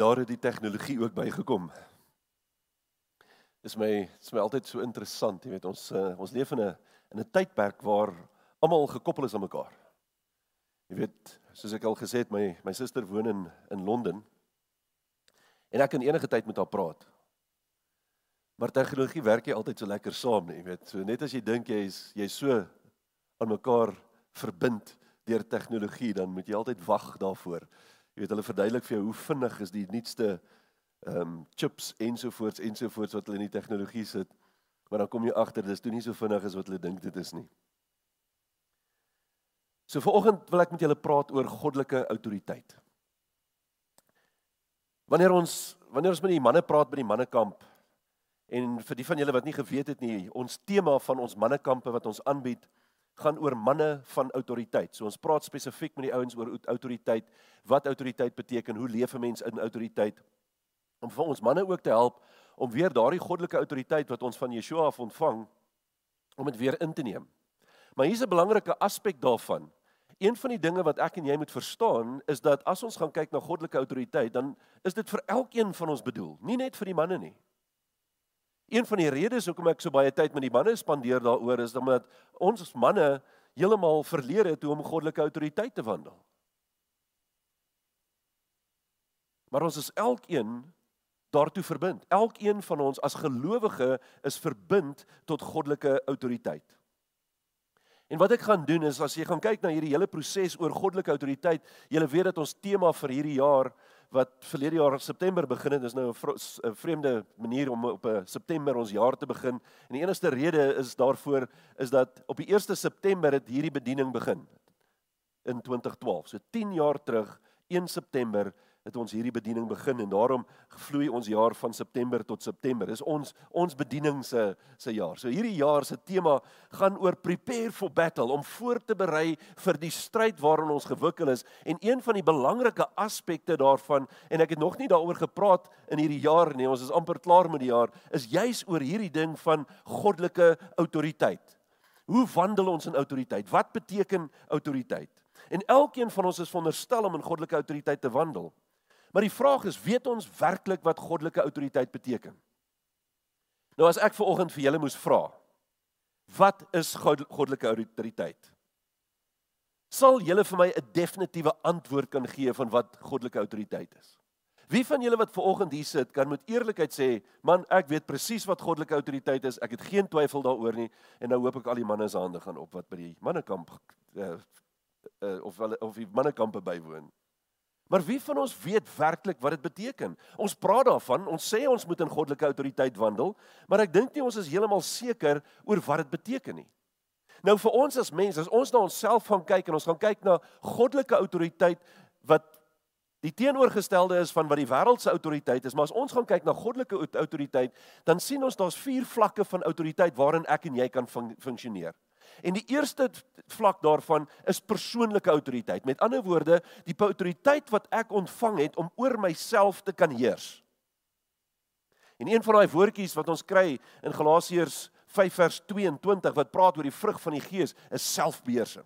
Daar het die tegnologie ook bygekom. Dis my dis my altyd so interessant, jy weet ons uh, ons leef in 'n in 'n tydperk waar almal gekoppel is aan mekaar. Jy weet, soos ek al gesê het, my my suster woon in in Londen. En ek kan enige tyd met haar praat. Maar tegnologie werk nie altyd so lekker saam nie, jy weet. So net as jy dink jy's jy's so aan mekaar verbind deur tegnologie, dan moet jy altyd wag daarvoor. Jy weet hulle verduidelik vir jou hoe vinnig is die nuutste ehm um, chips ensovoorts ensovoorts wat hulle in die tegnologie sit. Maar dan kom jy agter dis toe nie so vinnig as wat hulle dink dit is nie. So vanoggend wil ek met julle praat oor goddelike autoriteit. Wanneer ons wanneer ons met die manne praat by die mannekamp en vir die van julle wat nie geweet het nie, ons tema van ons mannekampe wat ons aanbied gaan oor manne van autoriteit. So ons praat spesifiek met die ouens oor autoriteit, wat autoriteit beteken, hoe leef 'n mens in autoriteit om vir ons manne ook te help om weer daardie goddelike autoriteit wat ons van Yeshua af ontvang om dit weer in te neem. Maar hier's 'n belangrike aspek daarvan. Een van die dinge wat ek en jy moet verstaan is dat as ons gaan kyk na goddelike autoriteit, dan is dit vir elkeen van ons bedoel, nie net vir die manne nie. Een van die redes hoekom ek so baie tyd met die manne spandeer daaroor is omdat ons as manne heeltemal verleer het hoe om goddelike autoriteit te wandel. Maar ons is elkeen daartoe verbind. Elkeen van ons as gelowige is verbind tot goddelike autoriteit. En wat ek gaan doen is as jy gaan kyk na hierdie hele proses oor goddelike autoriteit, jy weet dat ons tema vir hierdie jaar wat verlede jaar in September begin het. Dis nou 'n vreemde manier om op 'n September ons jaar te begin. En die enigste rede is daarvoor is dat op die 1ste September het hierdie bediening begin in 2012. So 10 jaar terug, 1 September het ons hierdie bediening begin en daarom vloei ons jaar van September tot September. Dis ons ons bediening se se jaar. So hierdie jaar se tema gaan oor prepare for battle om voor te berei vir die stryd waarin ons gewikkel is en een van die belangrike aspekte daarvan en ek het nog nie daaroor gepraat in hierdie jaar nie. Ons is amper klaar met die jaar is juis oor hierdie ding van goddelike autoriteit. Hoe wandel ons in autoriteit? Wat beteken autoriteit? En elkeen van ons is veronderstel om in goddelike autoriteit te wandel. Maar die vraag is, weet ons werklik wat goddelike autoriteit beteken? Nou as ek ver oggend vir julle moes vra, wat is goddelike autoriteit? Sal julle vir my 'n definitiewe antwoord kan gee van wat goddelike autoriteit is? Wie van julle wat ver oggend hier sit, kan met eerlikheid sê, man, ek weet presies wat goddelike autoriteit is. Ek het geen twyfel daaroor nie en nou hoop ek al die manne se hande gaan op wat by die mannekamp uh, uh, of hulle of die mannekampe bywoon. Maar wie van ons weet werklik wat dit beteken? Ons praat daarvan, ons sê ons moet in goddelike autoriteit wandel, maar ek dink nie ons is heeltemal seker oor wat dit beteken nie. Nou vir ons as mense, as ons na onsself gaan kyk en ons gaan kyk na goddelike autoriteit wat die teenoorgestelde is van wat die wêreld se autoriteit is, maar as ons gaan kyk na goddelike autoriteit, dan sien ons daar's vier vlakke van autoriteit waarin ek en jy kan fun funksioneer. En die eerste vlak daarvan is persoonlike autoriteit. Met ander woorde, die autoriteit wat ek ontvang het om oor myself te kan heers. En een van daai woordjies wat ons kry in Galasiërs 5 vers 22 wat praat oor die vrug van die Gees is selfbeheersing.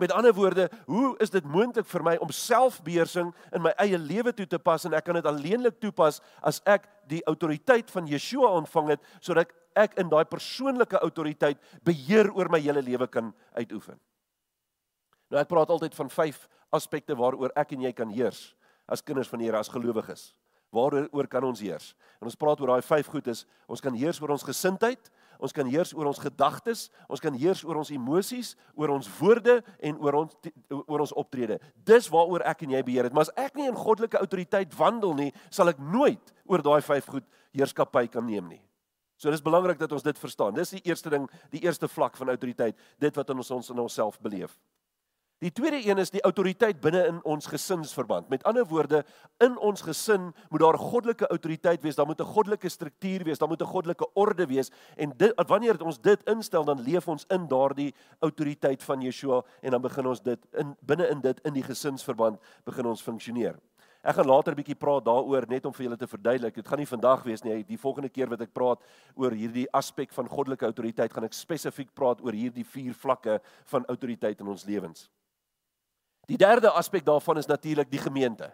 Met ander woorde, hoe is dit moontlik vir my om selfbeheersing in my eie lewe toe te pas en ek kan dit alleenlik toepas as ek die autoriteit van Yeshua ontvang het sodat ek in daai persoonlike autoriteit beheer oor my hele lewe kan uitoefen. Nou ek praat altyd van vyf aspekte waaroor ek en jy kan heers as kinders van die Here as gelowiges. Waaroor kan ons heers? En ons praat oor daai vyf goed is ons kan heers oor ons gesindheid, ons kan heers oor ons gedagtes, ons kan heers oor ons emosies, oor ons woorde en oor ons oor ons optrede. Dis waaroor ek en jy beheer het. Maar as ek nie in goddelike autoriteit wandel nie, sal ek nooit oor daai vyf goed heerskappy kan neem nie. So dis belangrik dat ons dit verstaan. Dis die eerste ding, die eerste vlak van autoriteit, dit wat ons ons in onsself beleef. Die tweede een is die autoriteit binne in ons gesinsverband. Met ander woorde, in ons gesin moet daar goddelike autoriteit wees, daar moet 'n goddelike struktuur wees, daar moet 'n goddelike orde wees en dit wanneer ons dit instel, dan leef ons in daardie autoriteit van Yeshua en dan begin ons dit in binne in dit in die gesinsverband begin ons funksioneer. Ek gaan later 'n bietjie praat daaroor net om vir julle te verduidelik. Dit gaan nie vandag wees nie. Die volgende keer wat ek praat oor hierdie aspek van goddelike autoriteit, gaan ek spesifiek praat oor hierdie vier vlakke van autoriteit in ons lewens. Die derde aspek daarvan is natuurlik die gemeente.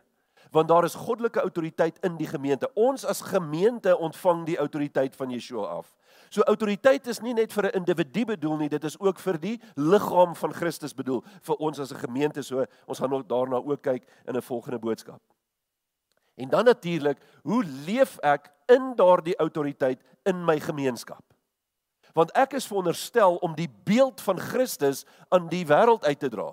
want daar is goddelike autoriteit in die gemeente. Ons as gemeente ontvang die autoriteit van Yeshua af. So autoriteit is nie net vir 'n individu bedoel nie, dit is ook vir die liggaam van Christus bedoel, vir ons as 'n gemeente. So ons gaan nog daarna ook kyk in 'n volgende boodskap. En dan natuurlik, hoe leef ek in daardie autoriteit in my gemeenskap? Want ek is veronderstel om die beeld van Christus aan die wêreld uit te dra.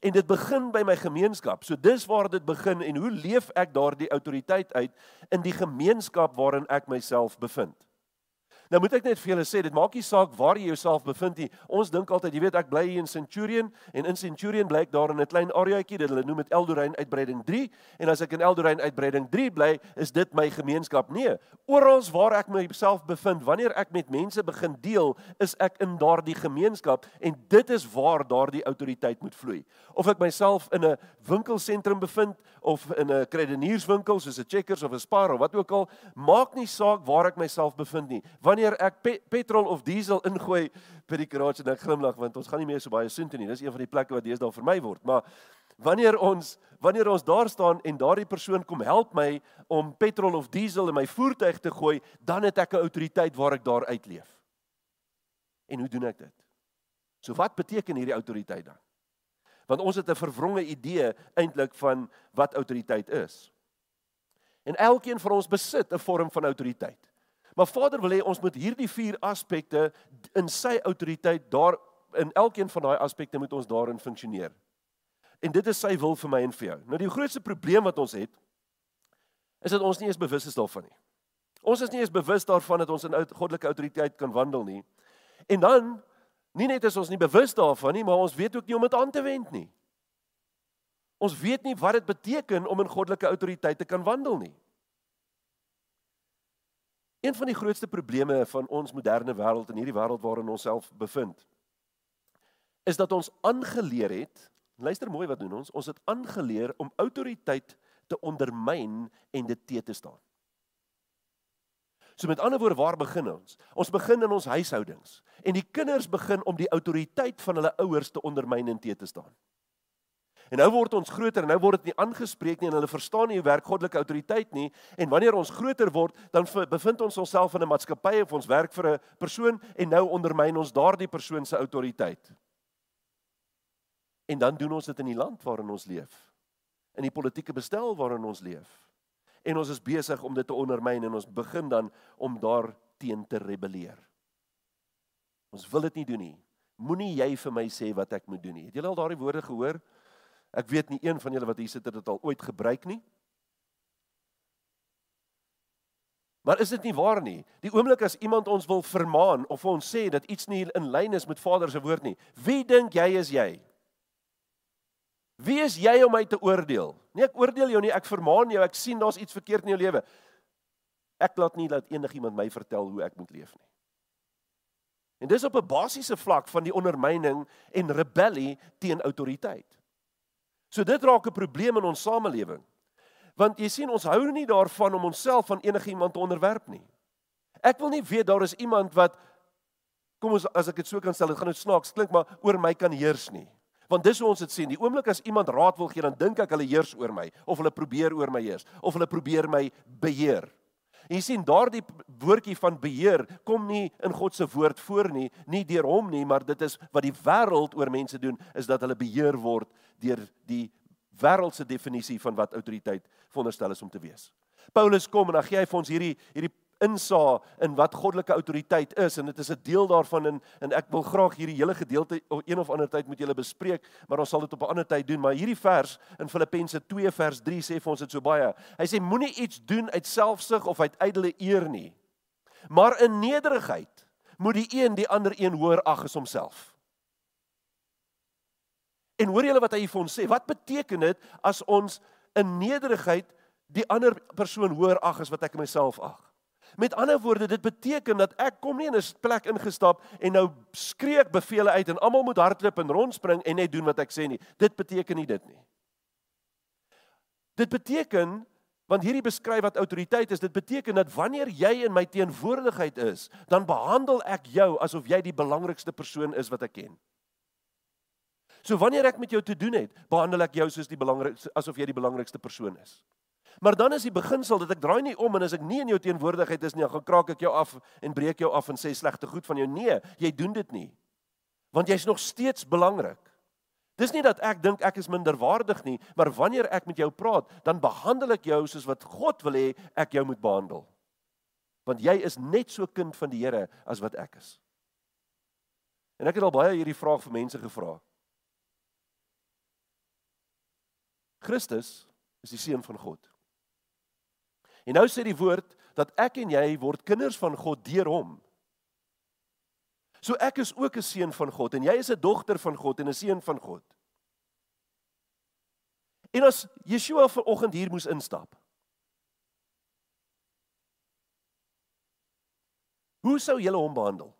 En dit begin by my gemeenskap. So dis waar dit begin en hoe leef ek daardie autoriteit uit in die gemeenskap waarin ek myself bevind? Nou moet ek net vir julle sê, dit maak nie saak waar jy jouself bevind nie. Ons dink altyd, jy weet, ek bly hier in Centurion en in Centurion bly ek daar in 'n klein areaatjie, dit hulle noem dit Eldorein uitbreiding 3 en as ek in Eldorein uitbreiding 3 bly, is dit my gemeenskap. Nee, oral waar ek myself bevind, wanneer ek met mense begin deel, is ek in daardie gemeenskap en dit is waar daardie autoriteit moet vloei. Of ek myself in 'n winkelsentrum bevind of in 'n kredinierswinkel soos 'n Checkers of 'n Spar of wat ook al, maak nie saak waar ek myself bevind nie. Wanneer wanneer ek pe petrol of diesel ingooi by die garage en ek glimlag want ons gaan nie meer so baie soontoe nie. Dis een van die plekke wat deesdae vir my word. Maar wanneer ons wanneer ons daar staan en daardie persoon kom help my om petrol of diesel in my voertuig te gooi, dan het ek 'n autoriteit waar ek daar uitleef. En hoe doen ek dit? So wat beteken hierdie autoriteit dan? Want ons het 'n verwronge idee eintlik van wat autoriteit is. En elkeen van ons besit 'n vorm van autoriteit. Maar Vader wil hê ons moet hierdie vier aspekte in sy autoriteit daar in elkeen van daai aspekte moet ons daarin funksioneer. En dit is sy wil vir my en vir jou. Nou die grootste probleem wat ons het is dat ons nie eens bewus is daarvan nie. Ons is nie eens bewus daarvan dat ons in goddelike autoriteit kan wandel nie. En dan nie net is ons nie bewus daarvan nie, maar ons weet ook nie om dit aan te wend nie. Ons weet nie wat dit beteken om in goddelike autoriteit te kan wandel nie. Een van die grootste probleme van ons moderne wêreld en hierdie wêreld waarin ons self bevind is dat ons aangeleer het, luister mooi wat doen ons, ons het aangeleer om autoriteit te ondermyn en dit te te staan. So met ander woorde, waar begin ons? Ons begin in ons huishoudings en die kinders begin om die autoriteit van hulle ouers te ondermyn en te te staan. En nou word ons groter en nou word dit nie aangespreek nie en hulle verstaan nie hoe werk goddelike autoriteit nie en wanneer ons groter word dan bevind ons onsself in 'n maatskappy of ons werk vir 'n persoon en nou ondermyn ons daardie persoon se autoriteit. En dan doen ons dit in die land waarin ons leef. In die politieke bestel waarin ons leef. En ons is besig om dit te ondermyn en ons begin dan om daar teen te rebelleer. Ons wil dit nie doen nie. Moenie jy vir my sê wat ek moet doen nie. Het julle al daardie woorde gehoor? Ek weet nie een van julle wat hier sit het dit al ooit gebruik nie. Maar is dit nie waar nie? Die oomblik as iemand ons wil vermaan of ons sê dat iets nie in lyn is met Vader se woord nie. Wie dink jy is jy? Wie is jy om my te oordeel? Nee, ek oordeel jou nie, ek vermaan jou. Ek sien daar's iets verkeerd in jou lewe. Ek laat nie dat enigiemand my vertel hoe ek moet leef nie. En dis op 'n basiese vlak van die ondermyning en rebellie teen autoriteit. So dit raak 'n probleem in ons samelewing. Want jy sien ons hou nie daarvan om onsself van enigiemand te onderwerp nie. Ek wil nie weet daar is iemand wat kom ons as ek dit so kan stel, dit gaan nou snaaks klink, maar oor my kan heers nie. Want dis hoe ons dit sien. Die oomblik as iemand raad wil gee, dan dink ek hulle heers oor my of hulle probeer oor my heers of hulle probeer my beheer. En jy sien daardie woordjie van beheer kom nie in God se woord voor nie, nie deur hom nie, maar dit is wat die wêreld oor mense doen, is dat hulle beheer word deur die wêreldse definisie van wat autoriteit veronderstel is om te wees. Paulus kom en dan gee hy vir ons hierdie hierdie insaag in wat goddelike autoriteit is en dit is 'n deel daarvan en en ek wil graag hierdie hele gedeelte op een of ander tyd met julle bespreek, maar ons sal dit op 'n ander tyd doen, maar hierdie vers in Filippense 2 vers 3 sê vir ons dit so baie. Hy sê moenie iets doen uit selfsug of uit ydelle eer nie, maar in nederigheid moet die een die ander een hoër ag as homself. En hoor julle wat hy vir ons sê? Wat beteken dit as ons in nederigheid die ander persoon hoër ag as wat ek myself ag? Met ander woorde, dit beteken dat ek kom nie in 'n plek ingestap en nou skree ek beveel uit en almal moet hardloop en rondspring en net doen wat ek sê nie. Dit beteken nie dit nie. Dit beteken want hierdie beskryf wat autoriteit is, dit beteken dat wanneer jy in my teenwoordigheid is, dan behandel ek jou asof jy die belangrikste persoon is wat ek ken. So wanneer ek met jou te doen het, behandel ek jou soos die belangrikste asof jy die belangrikste persoon is. Maar dan is die beginsel dat ek draai nie om en as ek nie in jou teenwoordigheid is nie, dan gaan kraak ek jou af en breek jou af en sê slegte goed van jou. Nee, jy doen dit nie. Want jy's nog steeds belangrik. Dis nie dat ek dink ek is minderwaardig nie, maar wanneer ek met jou praat, dan behandel ek jou soos wat God wil hê ek jou moet behandel. Want jy is net so kind van die Here as wat ek is. En ek het al baie hierdie vraag vir mense gevra. Christus is die seun van God. En nou sê die woord dat ek en jy word kinders van God deur hom. So ek is ook 'n seun van God en jy is 'n dogter van God en 'n seun van God. En as Yeshua vanoggend hier moes instap. Hoe sou julle hom behandel?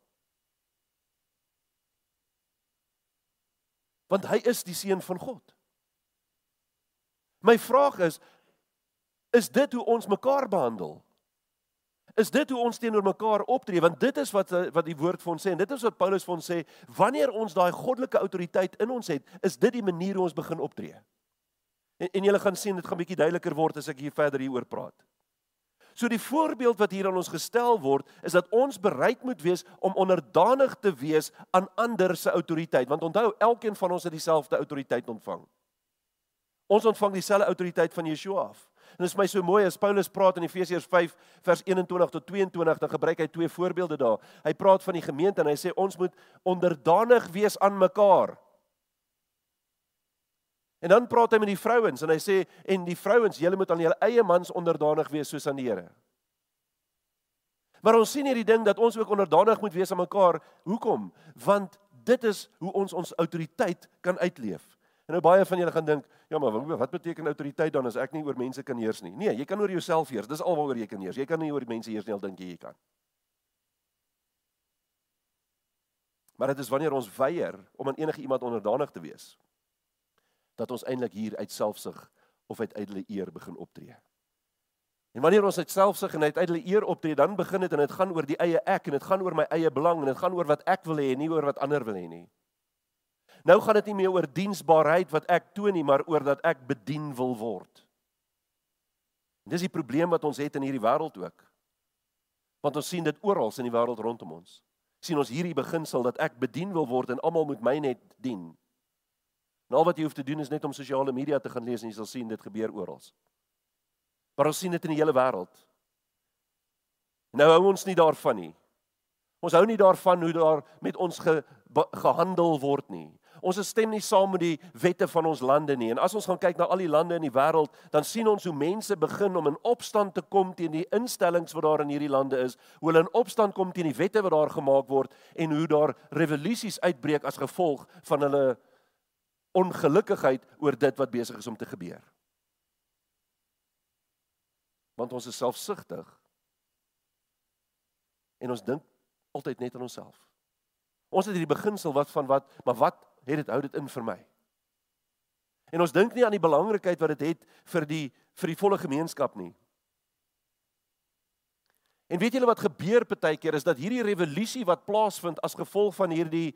Want hy is die seun van God. My vraag is is dit hoe ons mekaar behandel? Is dit hoe ons teenoor mekaar optree? Want dit is wat wat die woord vir ons sê en dit is wat Paulus vir ons sê, wanneer ons daai goddelike autoriteit in ons het, is dit die manier hoe ons begin optree. En, en julle gaan sien dit gaan bietjie duideliker word as ek hier verder hieroor praat. So die voorbeeld wat hier aan ons gestel word, is dat ons bereid moet wees om onderdanig te wees aan ander se autoriteit, want onthou, elkeen van ons het dieselfde autoriteit ontvang. Ons ontvang dieselfde autoriteit van Yeshua af. En dit is my so mooi as Paulus praat in Efesiërs 5 vers 21 tot 22, dan gebruik hy twee voorbeelde daar. Hy praat van die gemeente en hy sê ons moet onderdanig wees aan mekaar. En dan praat hy met die vrouens en hy sê en die vrouens, julle moet aan julle eie mans onderdanig wees soos aan die Here. Maar ons sien hierdie ding dat ons ook onderdanig moet wees aan mekaar. Hoekom? Want dit is hoe ons ons autoriteit kan uitleef. En nou baie van julle gaan dink, ja, maar wat beteken autoriteit dan as ek nie oor mense kan heers nie? Nee, jy kan oor jouself heers. Dis alwaaroor jy kan heers. Jy kan nie oor mense heers nie al dink jy jy kan. Maar dit is wanneer ons weier om aan enige iemand onderdanig te wees dat ons eintlik hier uit selfsug of uit ydelle eer begin optree. En wanneer ons uit selfsug en uit ydelle eer optree, dan begin dit en dit gaan oor die eie ek en dit gaan oor my eie belang en dit gaan oor wat ek wil hê en nie oor wat ander wil hê nie. Nou gaan dit nie meer oor diensbaarheid wat ek toon nie, maar oor dat ek bedien wil word. En dis die probleem wat ons het in hierdie wêreld ook. Want ons sien dit oral in die wêreld rondom ons. sien ons hierdie beginsel dat ek bedien wil word en almal moet my net dien. En al wat jy hoef te doen is net om sosiale media te gaan lees en jy sal sien dit gebeur oral. Maar ons sien dit in die hele wêreld. Nou hou ons nie daarvan nie. Ons hou nie daarvan hoe daar met ons ge, gehandel word nie. Ons stem nie saam met die wette van ons lande nie. En as ons gaan kyk na al die lande in die wêreld, dan sien ons hoe mense begin om in opstand te kom teen die instellings wat daar in hierdie lande is, hoe hulle in opstand kom teen die wette wat daar gemaak word en hoe daar revolusies uitbreek as gevolg van hulle ongelukkigheid oor dit wat besig is om te gebeur. Want ons is selfsugtig. En ons dink altyd net aan onsself. Ons het hierdie beginsel wat van wat, maar wat het dit hou dit in vir my. En ons dink nie aan die belangrikheid wat dit het vir die vir die volle gemeenskap nie. En weet julle wat gebeur partykeer is dat hierdie revolusie wat plaasvind as gevolg van hierdie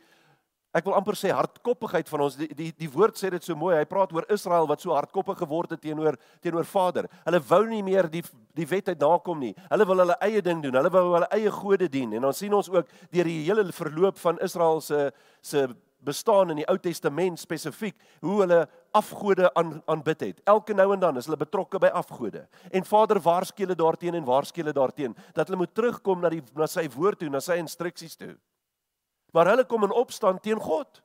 ek wil amper sê hardkoppigheid van ons die die, die woord sê dit so mooi. Hy praat oor Israel wat so hardkoppig geword het teenoor teenoor Vader. Hulle wou nie meer die die wet uit nakom nie. Hulle wil hulle eie ding doen. Hulle wou hulle eie gode dien. En dan sien ons ook deur die hele verloop van Israel se se bestaan in die Ou Testament spesifiek hoe hulle afgode aan aanbid het. Elke nou en dan is hulle betrokke by afgode. En Vader waarsku hulle daarteen en waarsku hulle daarteen dat hulle moet terugkom na die na sy woord toe, na sy instruksies toe. Maar hulle kom in opstand teen God.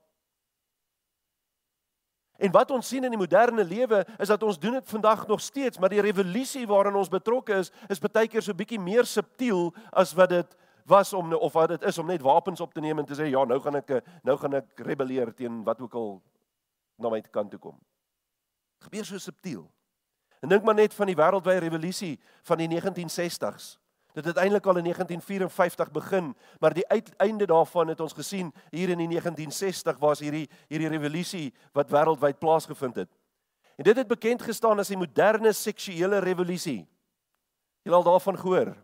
En wat ons sien in die moderne lewe is dat ons doen dit vandag nog steeds, maar die revolusie waarin ons betrokke is, is baie keer so bietjie meer subtiel as wat dit was om of wat dit is om net wapens op te neem en te sê ja, nou gaan ek nou gaan ek rebelleer teen wat ook al na my kant toe kom. Gebeur so subtiel. En dink maar net van die wêreldwye revolusie van die 1960s. Dit het eintlik al in 1954 begin, maar die uiteinde daarvan het ons gesien hier in die 1960 was hierdie hierdie revolusie wat wêreldwyd plaasgevind het. En dit het bekend gestaan as die moderne seksuele revolusie. Jy het al daarvan gehoor.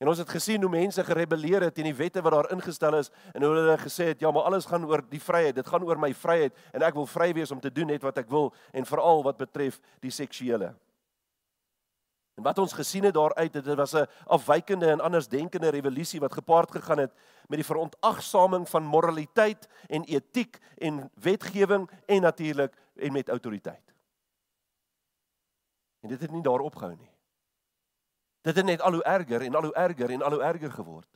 En ons het gesien hoe mense gerebelleer het teen die wette wat daar ingestel is en hoe hulle gesê het ja, maar alles gaan oor die vryheid. Dit gaan oor my vryheid en ek wil vry wees om te doen net wat ek wil en veral wat betref die seksuele. En wat ons gesien het daaruit, dit was 'n afwykende en andersdenkende revolusie wat gepaard gegaan het met die verontagsaming van moraliteit en etiek en wetgewing en natuurlik en met autoriteit. En dit het nie daar opgehou nie. Dit het net al hoe erger en al hoe erger en al hoe erger geword.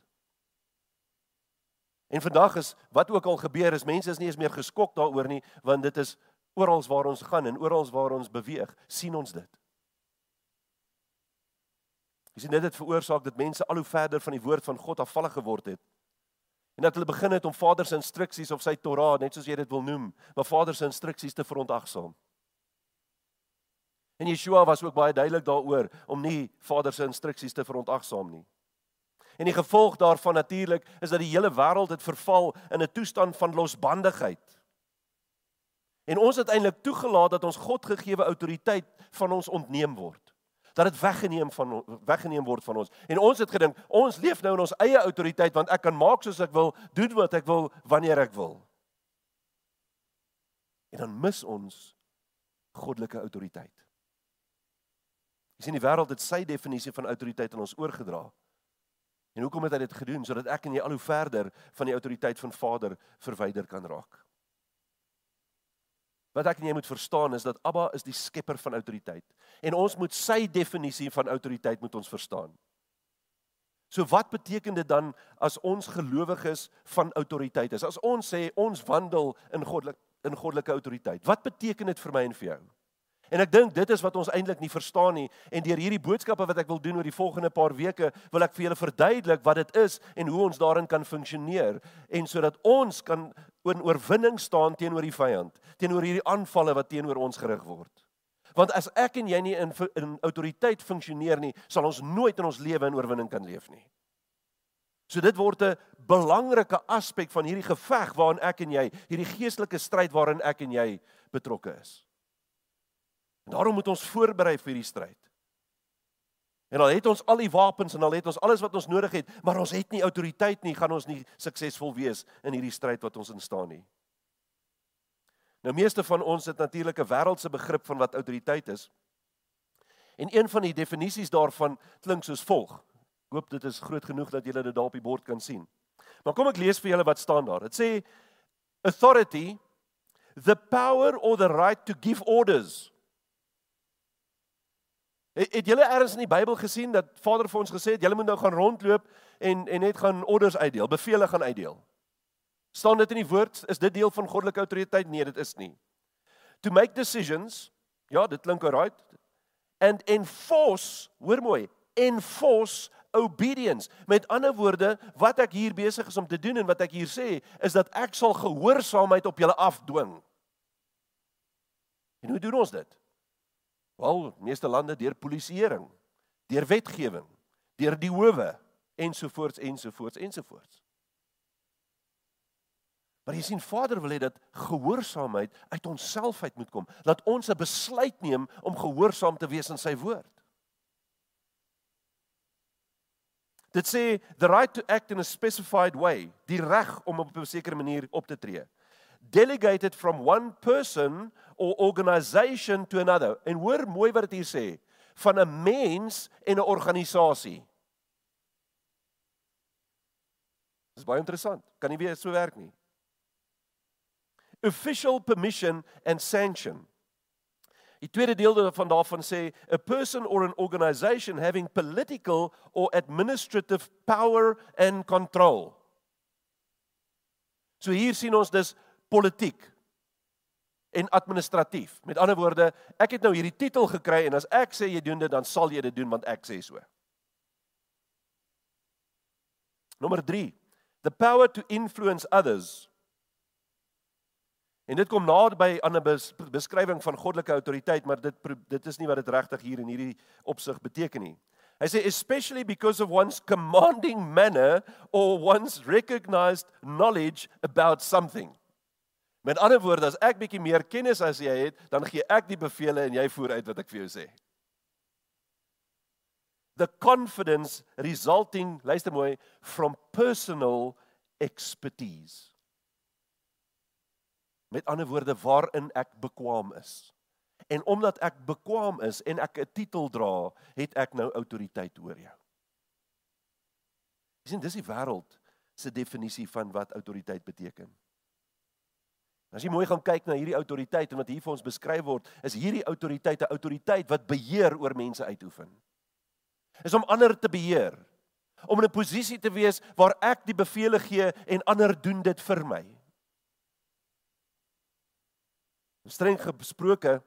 En vandag is wat ook al gebeur is mense is nie eens meer geskok daaroor nie want dit is oral waar ons gaan en oral waar ons beweeg, sien ons dit. Jy sien dit het veroorsaak dat mense al hoe verder van die woord van God afvallig geword het. En dat hulle begin het om Vader se instruksies of sy Torah, net soos jy dit wil noem, maar Vader se instruksies te verontagsaam. En Yeshua was ook baie duidelik daaroor om nie Vader se instruksies te verontagsaam nie. En die gevolg daarvan natuurlik is dat die hele wêreld het verval in 'n toestand van losbandigheid. En ons het eintlik toegelaat dat ons God gegeewe autoriteit van ons ontneem word. Dat dit weggeneem van weggeneem word van ons. En ons het gedink ons leef nou in ons eie autoriteit want ek kan maak soos ek wil, doen wat ek wil wanneer ek wil. En dan mis ons goddelike autoriteit. Jy sien die wêreld het sy definisie van autoriteit aan ons oorgedra. En hoekom het hy dit gedoen sodat ek en jy al hoe verder van die autoriteit van Vader verwyder kan raak? Wat ek en jy moet verstaan is dat Abba is die skepper van autoriteit en ons moet sy definisie van autoriteit moet ons verstaan. So wat beteken dit dan as ons gelowiges van autoriteit is? As ons sê ons wandel in goddelik in goddelike autoriteit. Wat beteken dit vir my en vir jou? En ek dink dit is wat ons eintlik nie verstaan nie en deur hierdie boodskappe wat ek wil doen oor die volgende paar weke wil ek vir julle verduidelik wat dit is en hoe ons daarin kan funksioneer en sodat ons kan in oorwinning staan teenoor die vyand, teenoor hierdie aanvalle wat teenoor ons gerig word. Want as ek en jy nie in in autoriteit funksioneer nie, sal ons nooit in ons lewe in oorwinning kan leef nie. So dit word 'n belangrike aspek van hierdie geveg waarin ek en jy, hierdie geestelike stryd waarin ek en jy betrokke is. Daarom moet ons voorberei vir hierdie stryd. En al het ons al die wapens en al het ons alles wat ons nodig het, maar ons het nie autoriteit nie, gaan ons nie suksesvol wees in hierdie stryd wat ons instaan nie. Nou meeste van ons het natuurlik 'n wêreldse begrip van wat autoriteit is. En een van die definisies daarvan klink soos volg. Ek hoop dit is groot genoeg dat julle dit daar op die bord kan sien. Maar kom ek lees vir julle wat staan daar. Dit sê authority the power or the right to give orders Het, het julle eers in die Bybel gesien dat Vader vir ons gesê het julle moet nou gaan rondloop en en net gaan orders uitdeel, bevele gaan uitdeel? Staan dit in die woord? Is dit deel van goddelike autoriteit? Nee, dit is nie. To make decisions, ja, dit klink alright. And enforce, hoor mooi, enforce obedience. Met ander woorde, wat ek hier besig is om te doen en wat ek hier sê, is dat ek sal gehoorsaamheid op julle afdwing. En hoe doen ons dit? Wel, meeste lande deur polisieering, deur wetgewing, deur die howe ensovoorts ensovoorts ensovoorts. Maar jy sien Vader wil hê dat gehoorsaamheid uit onsself uit moet kom. Laat ons 'n besluit neem om gehoorsaam te wees aan sy woord. Dit sê the right to act in a specified way, die reg om op 'n sekere manier op te tree. Delegated from one person or organisation to another. En hoor mooi wat dit hier sê, van 'n mens en 'n organisasie. Dis baie interessant. Kan nie weer so werk nie. Official permission and sanction. Die tweede deel daarvan daarvan sê a person or an organisation having political or administrative power and control. So hier sien ons dus politiek en administratief. Met ander woorde, ek het nou hierdie titel gekry en as ek sê jy doen dit, dan sal jy dit doen want ek sê so. Nommer 3. The power to influence others. En dit kom nader by 'n bes, beskrywing van goddelike autoriteit, maar dit dit is nie wat dit regtig hier in hierdie opsig beteken nie. Hy sê especially because of one's commanding manner or one's recognized knowledge about something. Met ander woorde, as ek bietjie meer kennis as jy het, dan gee ek die bevele en jy voer uit wat ek vir jou sê. the confidence resulting luister mooi from personal expertise. Met ander woorde waarin ek bekwam is. En omdat ek bekwam is en ek 'n titel dra het ek nou autoriteit oor jou. Sien dis die wêreld se definisie van wat autoriteit beteken As jy mooi gaan kyk na hierdie autoriteit en wat hier vir ons beskryf word, is hierdie autoriteit 'n autoriteit wat beheer oor mense uitoefen. Is om ander te beheer. Om in 'n posisie te wees waar ek die bevele gee en ander doen dit vir my. Streng gesproke,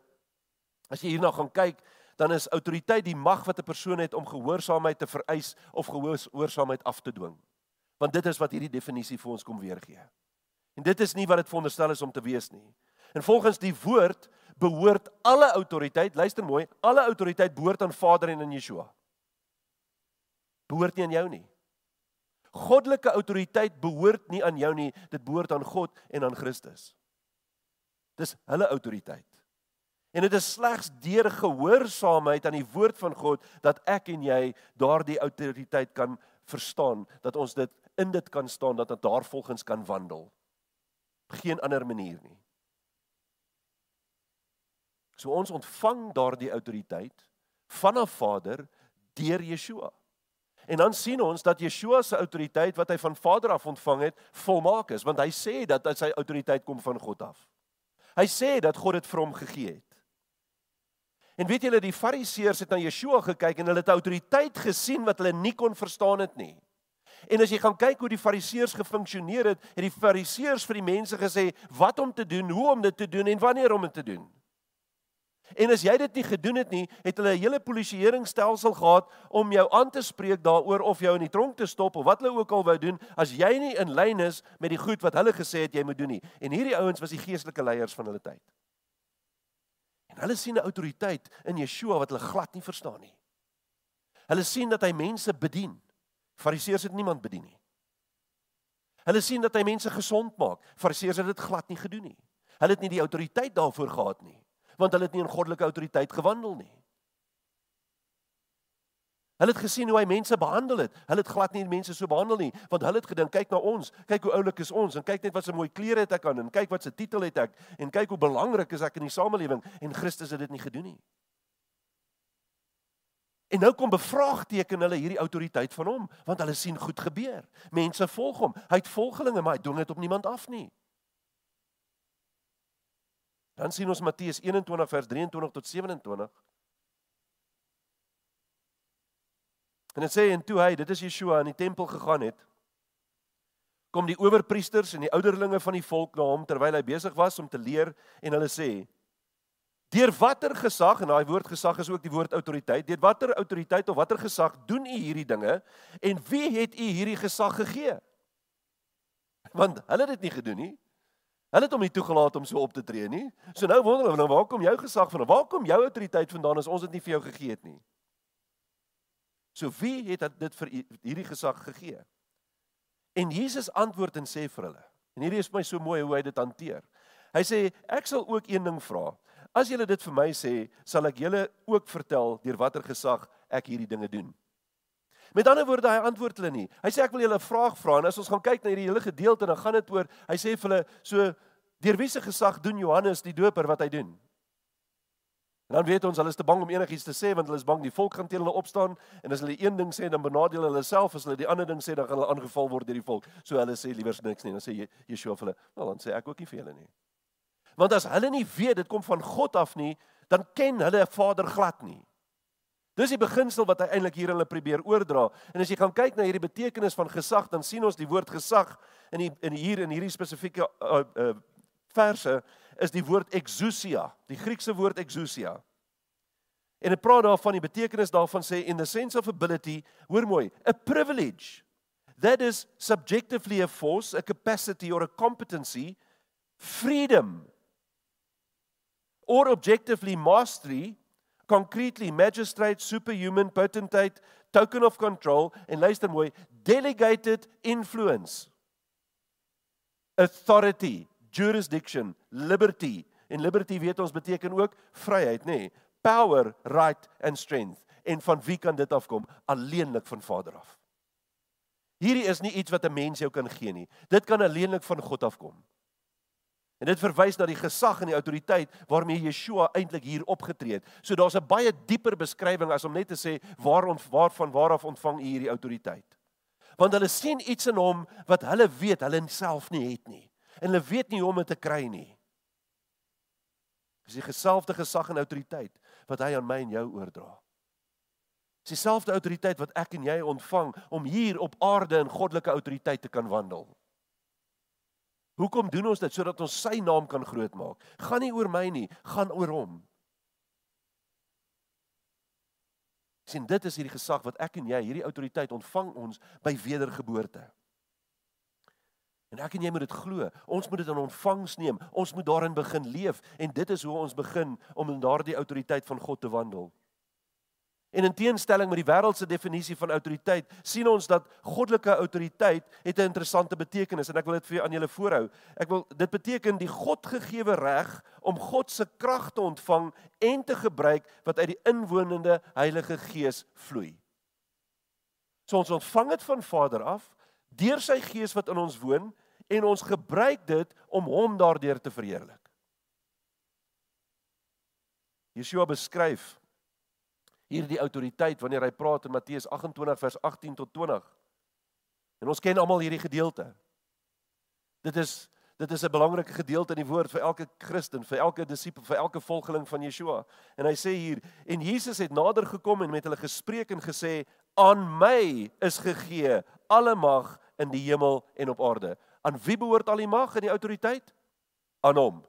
as jy hierna gaan kyk, dan is autoriteit die mag wat 'n persoon het om gehoorsaamheid te vereis of gehoorsaamheid af te dwing. Want dit is wat hierdie definisie vir ons kom weergee. En dit is nie wat dit veronderstel is om te wees nie. En volgens die woord behoort alle autoriteit, luister mooi, alle autoriteit behoort aan Vader en aan Yeshua. Behoort nie aan jou nie. Goddelike autoriteit behoort nie aan jou nie, dit behoort aan God en aan Christus. Dis hulle autoriteit. En dit is slegs deur gehoorsaamheid aan die woord van God dat ek en jy daardie autoriteit kan verstaan, dat ons dit in dit kan staan, dat ons daarvolgens kan wandel geen ander manier nie. So ons ontvang daardie autoriteit van 'n Vader deur Yeshua. En dan sien ons dat Yeshua se autoriteit wat hy van Vader af ontvang het, volmaak is, want hy sê dat sy autoriteit kom van God af. Hy sê dat God dit vir hom gegee het. En weet julle, die Fariseërs het na Yeshua gekyk en hulle het autoriteit gesien wat hulle nie kon verstaan het nie. En as jy gaan kyk hoe die fariseërs gefunksioneer het, het die fariseërs vir die mense gesê wat om te doen, hoe om dit te doen en wanneer om dit te doen. En as jy dit nie gedoen het nie, het hulle 'n hele polisieeringsstelsel gehad om jou aan te spreek daaroor of jou in die tronk te stop of wat hulle ook al wou doen as jy nie in lyn is met die goed wat hulle gesê het jy moet doen nie. En hierdie ouens was die geestelike leiers van hulle tyd. En hulle sien 'n autoriteit in Yeshua wat hulle glad nie verstaan nie. Hulle sien dat hy mense bedien. Fariseërs het niemand bedien nie. Hulle sien dat hy mense gesond maak. Fariseërs het dit glad nie gedoen nie. Hulle het nie die autoriteit daarvoor gehad nie, want hulle het nie in goddelike autoriteit gewandel nie. Hulle het gesien hoe hy mense behandel het. Hulle het glad nie mense so behandel nie, want hulle het gedink, kyk na ons, kyk hoe oulik is ons en kyk net wat 'n mooi klere het ek aan en kyk wat 'n titel het ek en kyk hoe belangrik is ek in die samelewing en Christus het dit nie gedoen nie. En nou kom bevraagteken hulle hierdie autoriteit van hom, want hulle sien goed gebeur. Mense volg hom. Hy het volgelinge, maar hy doen dit op niemand af nie. Dan sien ons Matteus 21 vers 23 tot 27. En dit sê en toe hy, dit is Yeshua in die tempel gegaan het, kom die owerpriesters en die ouderlinge van die volk na hom terwyl hy besig was om te leer en hulle sê: Deur watter gesag en daai woord gesag is ook die woord autoriteit. Deur watter autoriteit of watter gesag doen u hierdie dinge en wie het u hierdie gesag gegee? Want hulle het dit nie gedoen nie. Hulle het hom nie toegelaat om so op te tree nie. So nou wonder hulle, nou waar kom jou gesag vandaan? Waar kom jou autoriteit vandaan as ons dit nie vir jou gegee het nie? So wie het dit vir hierdie gesag gegee? En Jesus antwoord en sê vir hulle. En hierdie is my so mooi hoe hy dit hanteer. Hy sê ek sal ook een ding vra. As julle dit vir my sê, sal ek julle ook vertel deur watter gesag ek hierdie dinge doen. Met ander woorde, hy antwoord hulle nie. Hy sê ek wil julle 'n vraag vra en as ons gaan kyk na hierdie hele gedeelte dan gaan dit oor hy sê vir hulle so deur wiese gesag doen Johannes die doper wat hy doen. En dan weet ons hulle is te bang om enigiets te sê want hulle is bang die volk gaan teen hulle opstaan en as hulle een ding sê dan benadeel hulle self as hulle die ander ding sê dan gaan hulle aangeval word deur die volk. So hulle sê liewer niks nie. Dan sê Yeshua vir hulle, "Wel, dan sê ek ook nie vir julle nie." Want as hulle nie weet dit kom van God af nie, dan ken hulle Vader glad nie. Dis die beginsel wat hy eintlik hier hulle probeer oordra. En as jy gaan kyk na hierdie betekenis van gesag, dan sien ons die woord gesag in die in hier in hierdie spesifieke uh, uh, verse is die woord exousia, die Griekse woord exousia. En dit praat daarvan die betekenis daarvan sê in the sense of ability, hoor mooi, a privilege that is subjectively a force, a capacity or a competency, freedom or objectively mastery, concretely magistrate, superhuman, potentate, token of control en luister mooi, delegated influence, authority, jurisdiction, liberty. En liberty weet ons beteken ook vryheid, nê? Nee, power, right and strength. En van wie kan dit afkom? Alleenlik van Vader af. Hierdie is nie iets wat 'n mens jou kan gee nie. Dit kan alleenlik van God afkom. En dit verwys na die gesag en die autoriteit waarmee Yeshua eintlik hier opgetree het. So daar's 'n baie dieper beskrywing as om net te sê waarom waarvan waaraf ontvang u hierdie autoriteit. Want hulle sien iets in hom wat hulle weet hulle self nie het nie. En hulle weet nie hoe om dit te kry nie. Dis die geselfde gesag en autoriteit wat hy aan my en jou oordra. Dis dieselfde autoriteit wat ek en jy ontvang om hier op aarde in goddelike autoriteit te kan wandel. Hoekom doen ons dit sodat ons sy naam kan grootmaak? Gaan nie oor my nie, gaan oor hom. Sien, dit is hierdie gesag wat ek en jy, hierdie autoriteit ontvang ons by wedergeboorte. En ek en jy moet dit glo. Ons moet dit in ontvangs neem. Ons moet daarin begin leef en dit is hoe ons begin om in daardie autoriteit van God te wandel. En in teenstelling met die wêreldse definisie van autoriteit, sien ons dat goddelike autoriteit het 'n interessante betekenis en ek wil dit vir julle aan julle voorhou. Ek wil dit beteken die Godgegewe reg om God se krag te ontvang en te gebruik wat uit die inwonende Heilige Gees vloei. So ons ontvang dit van Vader af deur sy Gees wat in ons woon en ons gebruik dit om hom daardeur te verheerlik. Yeshua beskryf hierdie autoriteit wanneer hy praat in Matteus 28 vers 18 tot 20. En ons ken almal hierdie gedeelte. Dit is dit is 'n belangrike gedeelte in die woord vir elke Christen, vir elke disipel, vir elke volgeling van Yeshua. En hy sê hier en Jesus het nader gekom en met hulle gespreek en gesê: "Aan my is gegee alle mag in die hemel en op aarde." Aan wie behoort al die mag en die autoriteit? Aan hom.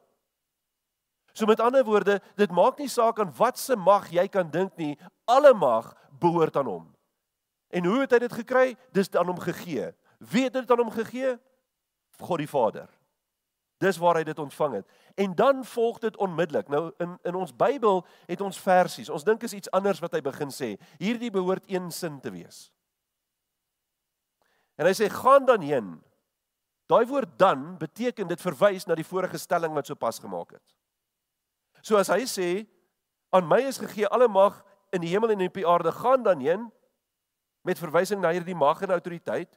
So met ander woorde, dit maak nie saak aan wat se mag jy kan dink nie, alle mag behoort aan hom. En hoe het hy dit gekry? Dis aan hom gegee. Wie het dit aan hom gegee? God die Vader. Dis waar hy dit ontvang het. En dan volg dit onmiddellik. Nou in in ons Bybel het ons versies. Ons dink is iets anders wat hy begin sê. Hierdie behoort een sin te wees. En hy sê gaan dan heen. Daai woord dan beteken dit verwys na die vorige stelling wat sopas gemaak het. So as hy sê aan my is gegee alle mag in die hemel en op die aarde gaan dan heen met verwysing na hierdie mag en autoriteit.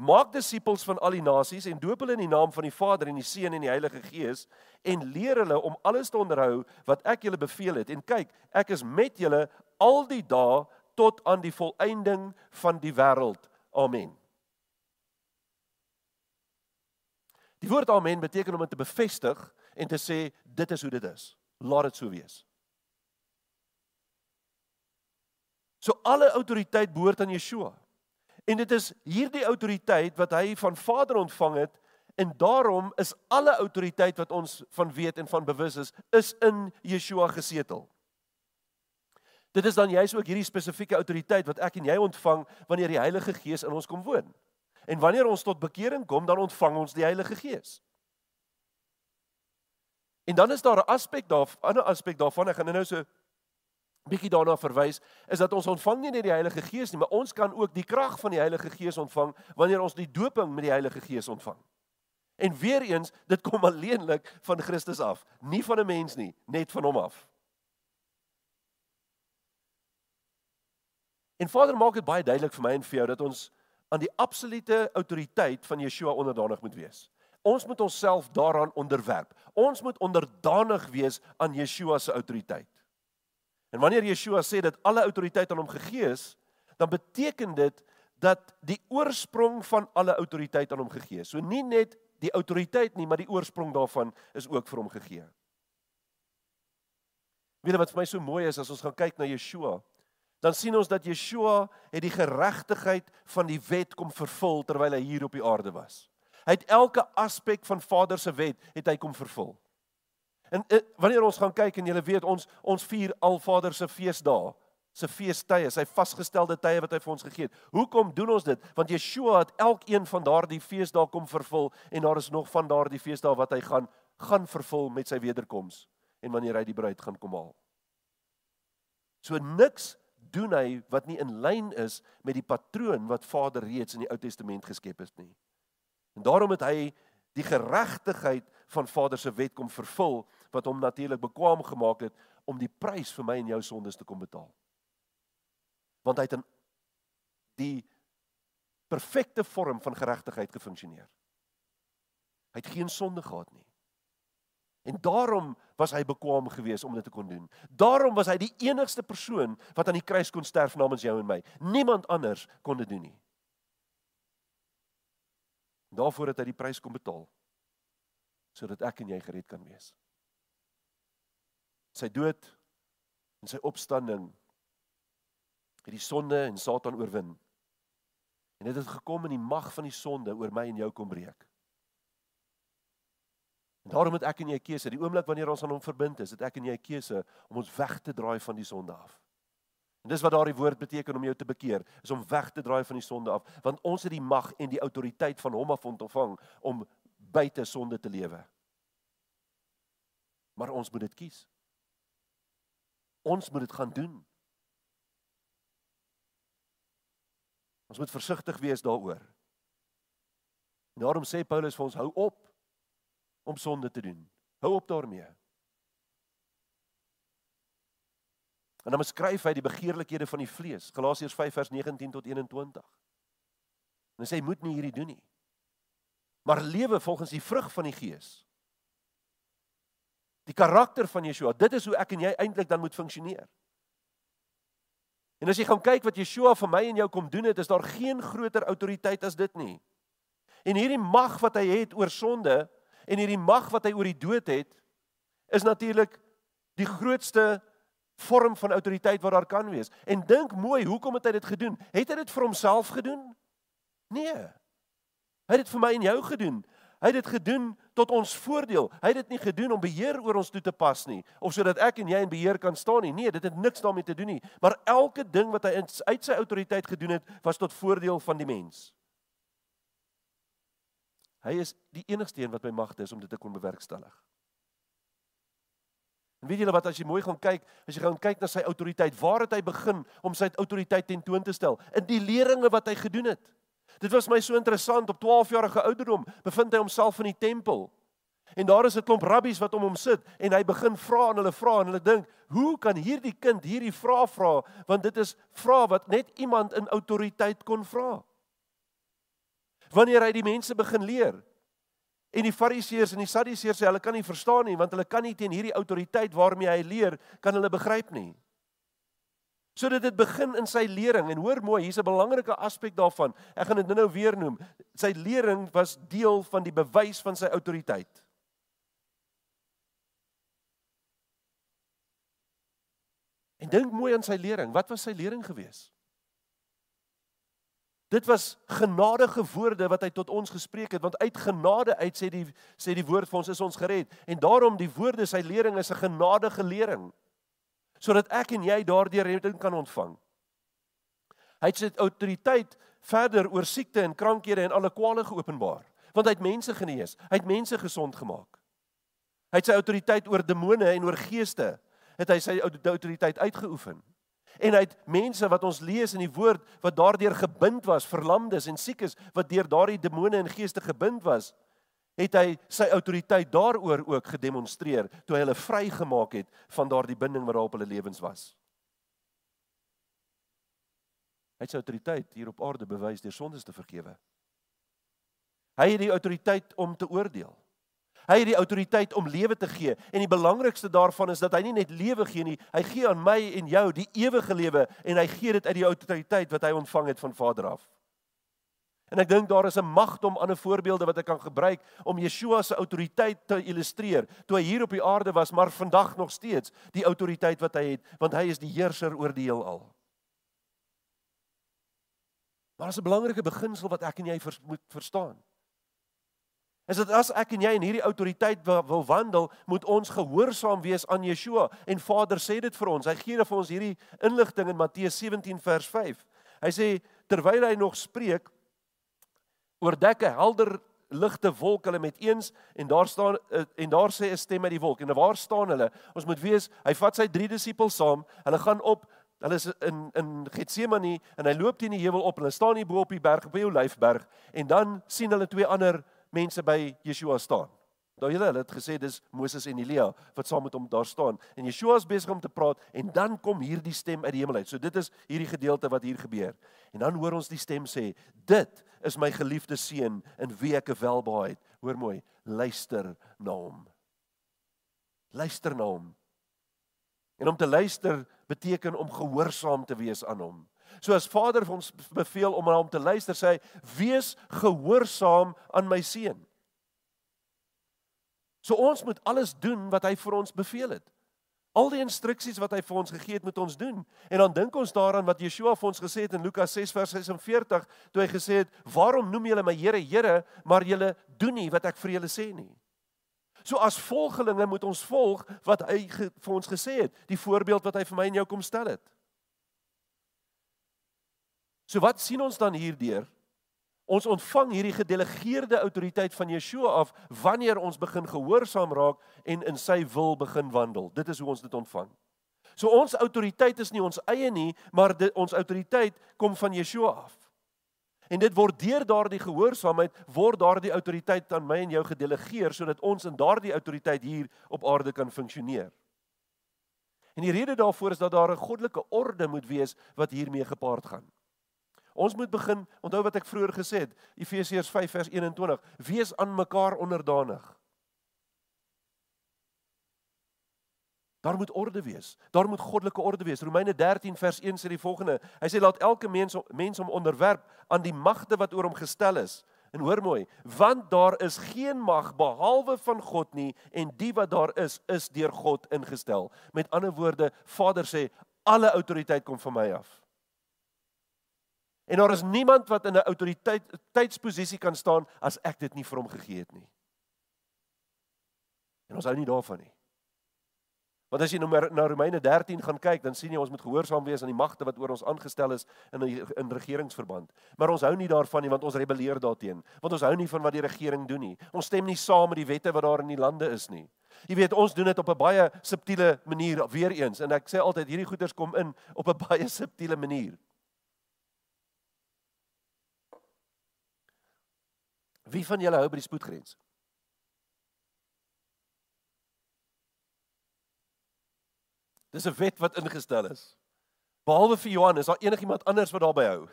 Maak disippels van al die nasies en doop hulle in die naam van die Vader en die Seun en die Heilige Gees en leer hulle om alles te onderhou wat ek julle beveel het. En kyk ek is met julle al die dae tot aan die volëinding van die wêreld. Amen. Die woord amen beteken om dit te bevestig en te sê dit is hoe dit is laat dit so wees. So alle autoriteit behoort aan Yeshua. En dit is hierdie autoriteit wat hy van Vader ontvang het en daarom is alle autoriteit wat ons van weet en van bewus is, is in Yeshua gesetel. Dit is dan juist ook hierdie spesifieke autoriteit wat ek en jy ontvang wanneer die Heilige Gees in ons kom woon. En wanneer ons tot bekering kom, dan ontvang ons die Heilige Gees. En dan is daar 'n aspek daar, 'n ander aspek daarvan, ek gaan nou so bietjie daarna verwys, is dat ons ontvang nie net die Heilige Gees nie, maar ons kan ook die krag van die Heilige Gees ontvang wanneer ons die doping met die Heilige Gees ontvang. En weer eens, dit kom alleenlik van Christus af, nie van 'n mens nie, net van hom af. En Vader maak dit baie duidelik vir my en vir jou dat ons aan die absolute autoriteit van Yeshua onderdanig moet wees. Ons moet onsself daaraan onderwerp. Ons moet onderdanig wees aan Yeshua se autoriteit. En wanneer Yeshua sê dat alle autoriteit aan hom gegee is, dan beteken dit dat die oorsprong van alle autoriteit aan hom gegee is. So nie net die autoriteit nie, maar die oorsprong daarvan is ook vir hom gegee. Weet jy wat vir my so mooi is as ons gaan kyk na Yeshua? Dan sien ons dat Yeshua het die geregtigheid van die wet kom vervul terwyl hy hier op die aarde was. Hy het elke aspek van Vader se wet het hy kom vervul. En, en wanneer ons gaan kyk en jy weet ons ons vier al Vader se feesdae, se feestye, sy vasgestelde tye wat hy vir ons gegee het. Hoekom doen ons dit? Want Yeshua het elkeen van daardie feesdae kom vervul en daar is nog van daardie feesdae wat hy gaan gaan vervul met sy wederkoms en wanneer hy die bruid gaan kom haal. So niks doen hy wat nie in lyn is met die patroon wat Vader reeds in die Ou Testament geskep het nie. En daarom het hy die geregtigheid van Vader se wet kom vervul wat hom natuurlik bekwam gemaak het om die prys vir my en jou sondes te kom betaal. Want hy het in die perfekte vorm van geregtigheid gefunksioneer. Hy het geen sonde gehad nie. En daarom was hy bekwam geweest om dit te kon doen. Daarom was hy die enigste persoon wat aan die kruis kon sterf namens jou en my. Niemand anders kon dit doen nie. Daarvoor het hy die prys kom betaal sodat ek en jy gered kan wees. Sy dood en sy opstanding het die sonde en Satan oorwin. En dit het gekom in die mag van die sonde oor my en jou kom breek. En daarom het ek en jy 'n keuse. Die oomblik wanneer ons aan hom verbind is, het ek en jy 'n keuse om ons weg te draai van die sonde af. En dis wat daardie woord beteken om jou te bekeer, is om weg te draai van die sonde af, want ons het die mag en die autoriteit van hom af ontvang om buite sonde te lewe. Maar ons moet dit kies. Ons moet dit gaan doen. Ons moet versigtig wees daaroor. En daarom sê Paulus vir ons hou op om sonde te doen. Hou op daarmee. En dan beskryf hy die begeerlikhede van die vlees, Galasiërs 5 vers 19 tot 21. En hy sê moet nie hierdie doen nie. Maar lewe volgens die vrug van die Gees. Die karakter van Yeshua, dit is hoe ek en jy eintlik dan moet funksioneer. En as jy gaan kyk wat Yeshua vir my en jou kom doen het, is daar geen groter autoriteit as dit nie. En hierdie mag wat hy het oor sonde, en hierdie mag wat hy oor die dood het is natuurlik die grootste vorm van autoriteit wat daar kan wees. En dink mooi, hoekom het hy dit gedoen? Het hy dit vir homself gedoen? Nee. Hy het dit vir my en jou gedoen. Hy het dit gedoen tot ons voordeel. Hy het dit nie gedoen om beheer oor ons toe te pas nie of sodat ek en jy in beheer kan staan nie. Nee, dit het niks daarmee te doen nie. Maar elke ding wat hy uit sy autoriteit gedoen het, was tot voordeel van die mens. Hy is die enigste een wat by magte is om dit te kon bewerkstellig. En weet julle wat as jy mooi gaan kyk, as jy gaan kyk na sy autoriteit, waar het hy begin om sy autoriteit tentoon te stel? In die leringe wat hy gedoen het. Dit was my so interessant op 12 jarige ouderdom, bevind hy homself in die tempel. En daar is 'n klomp rabbies wat om hom sit en hy begin vra en hulle vra en hulle dink, "Hoe kan hierdie kind hierdie vrae vra? Want dit is vrae wat net iemand in autoriteit kon vra." wanneer hy die mense begin leer. En die Fariseërs en die Sadduseërs sê hulle kan nie verstaan nie want hulle kan nie teen hierdie autoriteit waarmee hy leer kan hulle begryp nie. Sodat dit begin in sy lering en hoor mooi, hier's 'n belangrike aspek daarvan. Ek gaan dit nou-nou weer noem. Sy lering was deel van die bewys van sy autoriteit. En dink mooi aan sy lering. Wat was sy lering geweest? Dit was genadige woorde wat hy tot ons gespreek het want uit genade uit sê die sê die woord vir ons is ons gered en daarom die woorde sy lering is 'n genadige lering sodat ek en jy daardeur redding kan ontvang. Hy het sy autoriteit verder oor siekte en krankhede en alle kwale geopenbaar want hy het mense genees, hy het mense gesond gemaak. Hy het sy autoriteit oor demone en oor geeste het hy sy autoriteit uitgeoefen. En hy het mense wat ons lees in die woord wat daardeur gebind was, verlamdes en siekes wat deur daardie demone en geeste gebind was, het hy sy autoriteit daaroor ook gedemonstreer toe hy hulle vrygemaak het van daardie binding wat daar op hulle lewens was. Hy het sy autoriteit hier op aarde bewys deur sondes te vergewe. Hy het die autoriteit om te oordeel. Hy het die autoriteit om lewe te gee en die belangrikste daarvan is dat hy nie net lewe gee nie, hy gee aan my en jou die ewige lewe en hy gee dit uit die autoriteit wat hy ontvang het van Vader af. En ek dink daar is 'n magdom ander voorbeelde wat ek kan gebruik om Yeshua se autoriteit te illustreer toe hy hier op die aarde was, maar vandag nog steeds die autoriteit wat hy het, want hy is die heerser oor die heelal. Maar dit is 'n belangrike beginsel wat ek en jy moet verstaan is dat as ek en jy in hierdie autoriteit wil wandel, moet ons gehoorsaam wees aan Yeshua en Vader sê dit vir ons. Hy gee vir ons hierdie inligting in Matteus 17 vers 5. Hy sê terwyl hy nog spreek oordek 'n helder ligte wolk hulle met eens en daar staan eh, en daar sê 'n stem uit die wolk en waar staan hulle? Ons moet weet hy vat sy drie disippels saam. Hulle gaan op Hulle is in in Getsemane en hy loop teen die heuwel op hulle staan hier bo op die berg op die Olyfberg en dan sien hulle twee ander mense by Yeshua staan. Daai hulle het gesê dis Moses en Elia wat saam met hom daar staan en Yeshua is besig om te praat en dan kom hierdie stem uit die hemel uit. So dit is hierdie gedeelte wat hier gebeur. En dan hoor ons die stem sê: "Dit is my geliefde seun in wie ek welbehaag het." Hoor mooi, luister na hom. Luister na hom. En om te luister beteken om gehoorsaam te wees aan hom. So as Vader vir ons beveel om na hom te luister, sê hy: "Wees gehoorsaam aan my seun." So ons moet alles doen wat hy vir ons beveel het. Al die instruksies wat hy vir ons gegee het, moet ons doen. En dan dink ons daaraan wat Yeshua vir ons gesê het in Lukas 6 vers 46, toe hy gesê het: "Waarom noem julle my Here, Here, maar julle doen nie wat ek vir julle sê nie?" So as volgelinge moet ons volg wat hy vir ons gesê het, die voorbeeld wat hy vir my en jou kom stel het. So wat sien ons dan hierdeur? Ons ontvang hierdie gedelegeerde autoriteit van Yeshua af wanneer ons begin gehoorsaam raak en in sy wil begin wandel. Dit is hoe ons dit ontvang. So ons autoriteit is nie ons eie nie, maar dit ons autoriteit kom van Yeshua af. En dit word deur daardie gehoorsaamheid word daardie autoriteit aan my en jou gedelegeer sodat ons in daardie autoriteit hier op aarde kan funksioneer. En die rede daarvoor is dat daar 'n goddelike orde moet wees wat hiermee gepaard gaan. Ons moet begin, onthou wat ek vroeër gesê het, Efesiërs 5 vers 21, wees aan mekaar onderdanig. Daar moet orde wees. Daar moet goddelike orde wees. Romeine 13 vers 1 sê die volgende. Hy sê laat elke mens mens hom onderwerp aan die magte wat oor hom gestel is. En hoor mooi, want daar is geen mag behalwe van God nie en die wat daar is, is deur God ingestel. Met ander woorde, Vader sê alle autoriteit kom van my af. En daar is niemand wat in 'n autoriteitsposisie kan staan as ek dit nie vir hom gegee het nie. En ons hou nie daarvan nie. Want as jy nou na Romeine 13 gaan kyk, dan sien jy ons moet gehoorsaam wees aan die magte wat oor ons aangestel is in in regeringsverband. Maar ons hou nie daarvan nie want ons rebelleer daarteen. Want ons hou nie van wat die regering doen nie. Ons stem nie saam met die wette wat daar in die lande is nie. Jy weet, ons doen dit op 'n baie subtiele manier weer eens en ek sê altyd hierdie goeders kom in op 'n baie subtiele manier. Wie van julle hou by die spoedgrens? Dis 'n wet wat ingestel is. Behalwe vir Johan is daar enigiemand anders wat daarby hou.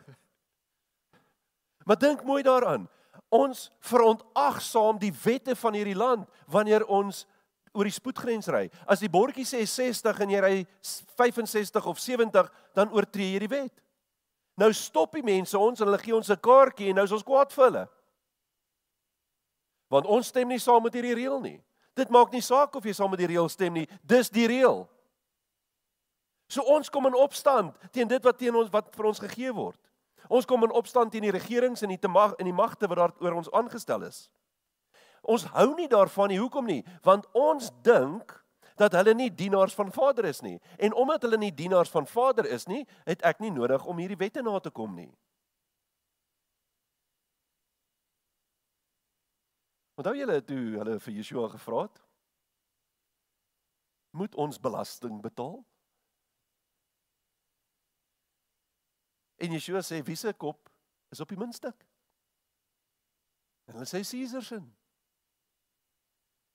Maar dink mooi daaraan. Ons verontagsaam die wette van hierdie land wanneer ons oor die spoedgrens ry. As die bordjie sê 60 en jy ry 65 of 70, dan oortree jy die wet. Nou stop die mense ons en hulle gee ons 'n kaartjie en nou is ons kwaad vir hulle. Want ons stem nie saam met hierdie reël nie. Dit maak nie saak of jy saam met die reël stem nie, dis die reël. So ons kom in opstand teen dit wat teen ons wat vir ons gegee word. Ons kom in opstand teen die regerings en die te mag en die magte wat daar oor ons aangestel is. Ons hou nie daarvan nie. Hoekom nie? Want ons dink dat hulle nie dienaars van Vader is nie. En omdat hulle nie dienaars van Vader is nie, het ek nie nodig om hierdie wette na te kom nie. Onthou julle toe hulle vir Yeshua gevra het? Moet ons belasting betaal? En Yeshua sê wie se kop is op die muntstuk? En hulle sê Caesar se.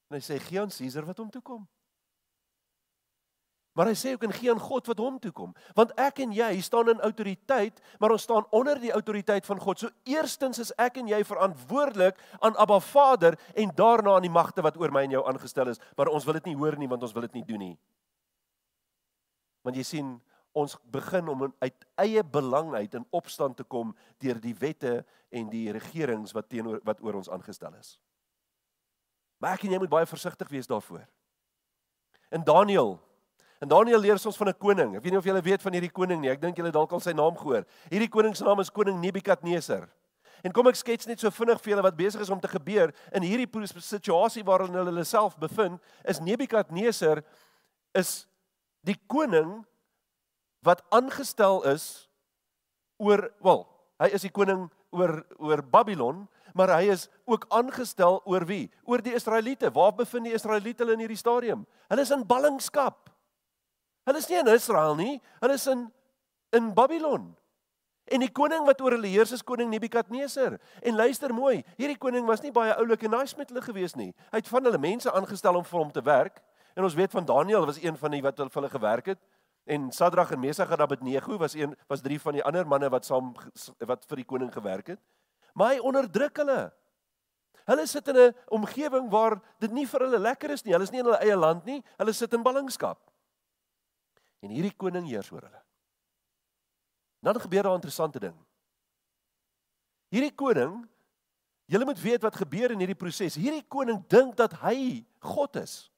En hy sê gee aan Caesar wat hom toe kom. Maar hy sê ook en gee aan God wat hom toe kom, want ek en jy staan in autoriteit, maar ons staan onder die autoriteit van God. So eerstens is ek en jy verantwoordelik aan Abba Vader en daarna aan die magte wat oor my en jou aangestel is, maar ons wil dit nie hoor nie want ons wil dit nie doen nie. Want jy sien, ons begin om uit eie belang uit in opstand te kom deur die wette en die regerings wat teenoor wat oor ons aangestel is. Maar ek en jy moet baie versigtig wees daarvoor. In Daniël En Daniël leer ons van 'n koning. Ek weet nie of julle weet van hierdie koning nie. Ek dink julle dalk al sy naam gehoor. Hierdie koning se naam is koning Nebukadneser. En kom ek skets net so vinnig vir julle wat besig is om te gebeur in hierdie situasie waarin hulle hulle self bevind, is Nebukadneser is die koning wat aangestel is oor wel, hy is die koning oor oor Babylon, maar hy is ook aangestel oor wie? Oor die Israeliete. Waar bevind die Israeliete in hierdie stadium? Hulle is in ballingskap. Hulle is nie in Israel nie, hulle is in in Babylon. En die koning wat oor hulle heers is koning Nebukadneser. En luister mooi, hierdie koning was nie baie oulik en nice met hulle gewees nie. Hy het van hulle mense aangestel om vir hom te werk. En ons weet van Daniël was een van die wat vir hulle gewerk het. En Sadrag en Mesach en Abednego was een was drie van die ander manne wat saam wat vir die koning gewerk het. Maar hy onderdruk hulle. Hulle sit in 'n omgewing waar dit nie vir hulle lekker is nie. Hulle is nie in hulle eie land nie. Hulle sit in ballingskap. En hierdie koning heers oor hulle. Dan gebeur daar 'n interessante ding. Hierdie koning, julle moet weet wat gebeur in hierdie proses. Hierdie koning dink dat hy God is.